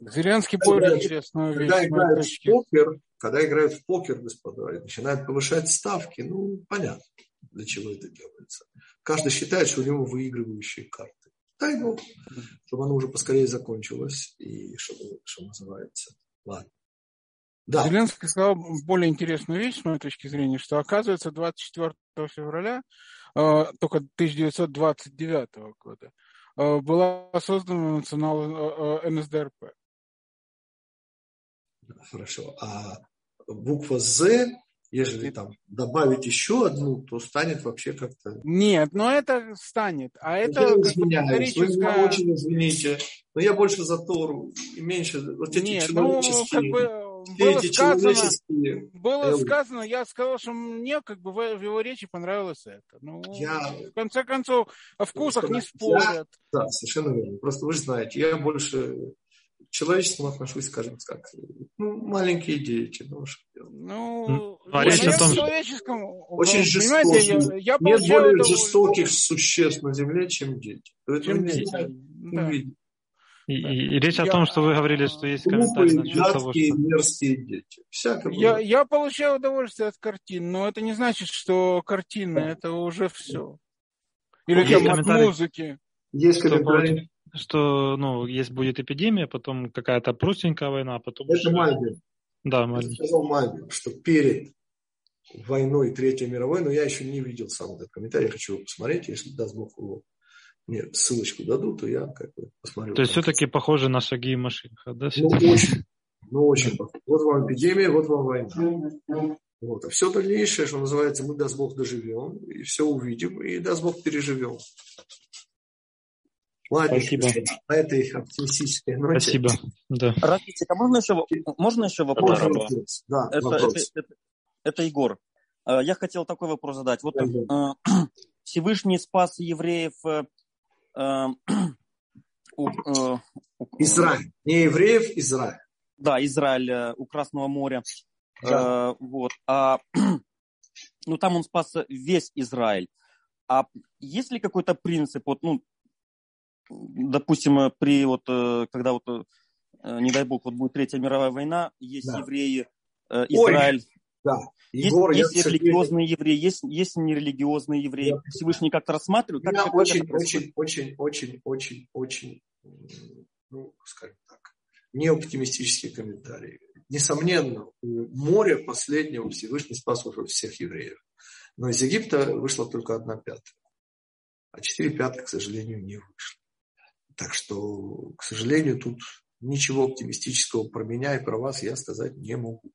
Зеленский понял интересную вещь. Когда играют в покер, когда играют в покер, господа, и начинают повышать ставки, ну, понятно, для чего это делается. Каждый считает, что у него выигрывающие карты. Дай Бог, чтобы оно уже поскорее закончилось, и чтобы, что называется. Ладно. Да. Зеленский сказал более интересную вещь, с моей точки зрения, что оказывается 24 февраля э, только 1929 года э, была создана национал э, НСДРП. Хорошо. А буква «З», если там добавить еще одну, то станет вообще как-то... Нет, но это станет. А это я извиняюсь, вы очень извините. Но я больше за Тору и меньше вот эти Нет, ну, как бы было сказано, было сказано, я сказал, что мне как бы в его речи понравилось это. Ну, я... в конце концов, о вкусах не спорят. Я... Да, совершенно верно. Просто вы же знаете, я больше к человечеству отношусь, скажем так, ну, маленькие дети. Ну, ну, а речь о том, человеческом, очень жестоких. Я, я Нет более жестоких существ на Земле, чем дети. Чем дети. Да. И, и, и речь я... о том, что вы говорили, что есть комментарии насчет того, что... мерзкие дети. Всякое я, я получаю удовольствие от картин, но это не значит, что картины это уже все. Или есть там от музыки. Есть комментарии. Что, ну, есть будет эпидемия, потом какая-то простенькая война, а потом... Это Мальбин. Да, Мальбин. Сказал Мальбин, что перед войной Третьей мировой, но я еще не видел сам этот комментарий, я хочу его посмотреть, если даст Бог его мне ссылочку дадут, то я как бы посмотрю. То есть все-таки похоже на шаги Машинха, да? Ну, очень, ну, очень похоже. Вот вам эпидемия, вот вам война. Вот. А все дальнейшее, что называется, мы, даст Бог, доживем, и все увидим, и, даст Бог, переживем. Ладно, Спасибо. На этой оптимистической ноте. Спасибо. Да. Рафик, а можно еще, можно еще вопрос? Да, вопрос. Да, это, вопрос. Это, это, это Егор. А, я хотел такой вопрос задать. Вот да. Всевышний спас евреев э, Эм, Израиль. Не евреев, Израиль. Да, Израиль э, у Красного моря. Да. Э, вот. А, ну, там он спас весь Израиль. А есть ли какой-то принцип, вот, ну, допустим, э, при вот, когда вот, не дай бог, вот будет Третья мировая война, есть да. евреи, Израиль, Ой, да. Егор, есть, есть религиозные евреи, есть, есть нерелигиозные евреи. Я... Всевышний как-то рассматривает? Как, как очень, очень, очень, очень, очень, очень, ну, скажем так, не оптимистические комментарии. Несомненно, у моря последнего Всевышний спас уже всех евреев. Но из Египта вышла только одна пятая. А четыре пятых, к сожалению, не вышло. Так что, к сожалению, тут ничего оптимистического про меня и про вас я сказать не могу.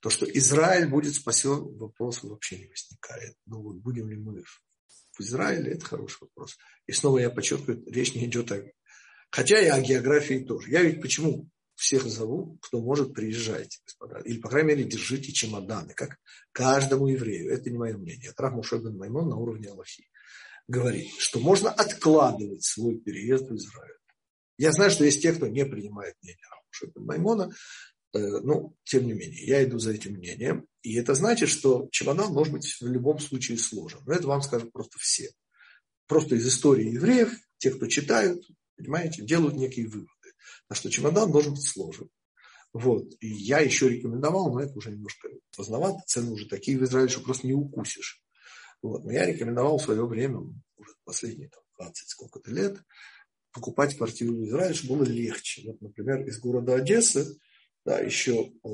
То, что Израиль будет спасен, вопрос вообще не возникает. Ну вот будем ли мы в Израиле, это хороший вопрос. И снова я подчеркиваю, речь не идет о... Хотя и о географии тоже. Я ведь почему всех зову, кто может, приезжайте, господа. Или, по крайней мере, держите чемоданы, как каждому еврею. Это не мое мнение. Это Маймон на уровне Аллахи говорит, что можно откладывать свой переезд в Израиль. Я знаю, что есть те, кто не принимает мнение Рахму Шебен Маймона, Э, ну, тем не менее, я иду за этим мнением. И это значит, что чемодан может быть в любом случае сложен. Но это вам скажут просто все. Просто из истории евреев, те, кто читают, понимаете, делают некие выводы. На что чемодан должен быть сложен. Вот. И я еще рекомендовал, но это уже немножко поздновато, цены уже такие в Израиле, что просто не укусишь. Вот. Но я рекомендовал в свое время, уже последние там, 20 сколько-то лет, покупать квартиру в Израиле, чтобы было легче. Вот, например, из города Одессы да, еще э,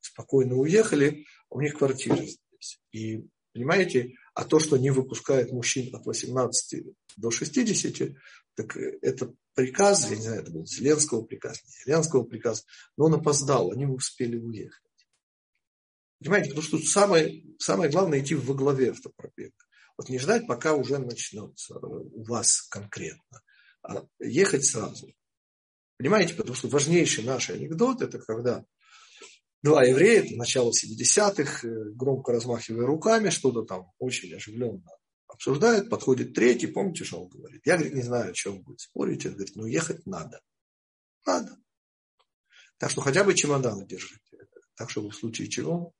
спокойно уехали, а у них квартира здесь. И понимаете, а то, что не выпускает мужчин от 18 до 60, так это приказ, я не знаю, это был Зеленского приказ, не Зеленского приказ, но он опоздал, они успели уехать. Понимаете, потому что самое, самое главное идти во главе автопробега. Вот не ждать, пока уже начнется у вас конкретно, а ехать сразу. Понимаете, потому что важнейший наш анекдот, это когда два еврея, это начало 70-х, э, громко размахивая руками, что-то там очень оживленно обсуждают, подходит третий, помните, что он говорит? Я, говорит, не знаю, о чем будет спорить, он говорит, ну ехать надо. Надо. Так что хотя бы чемоданы держите. Так, чтобы в случае чего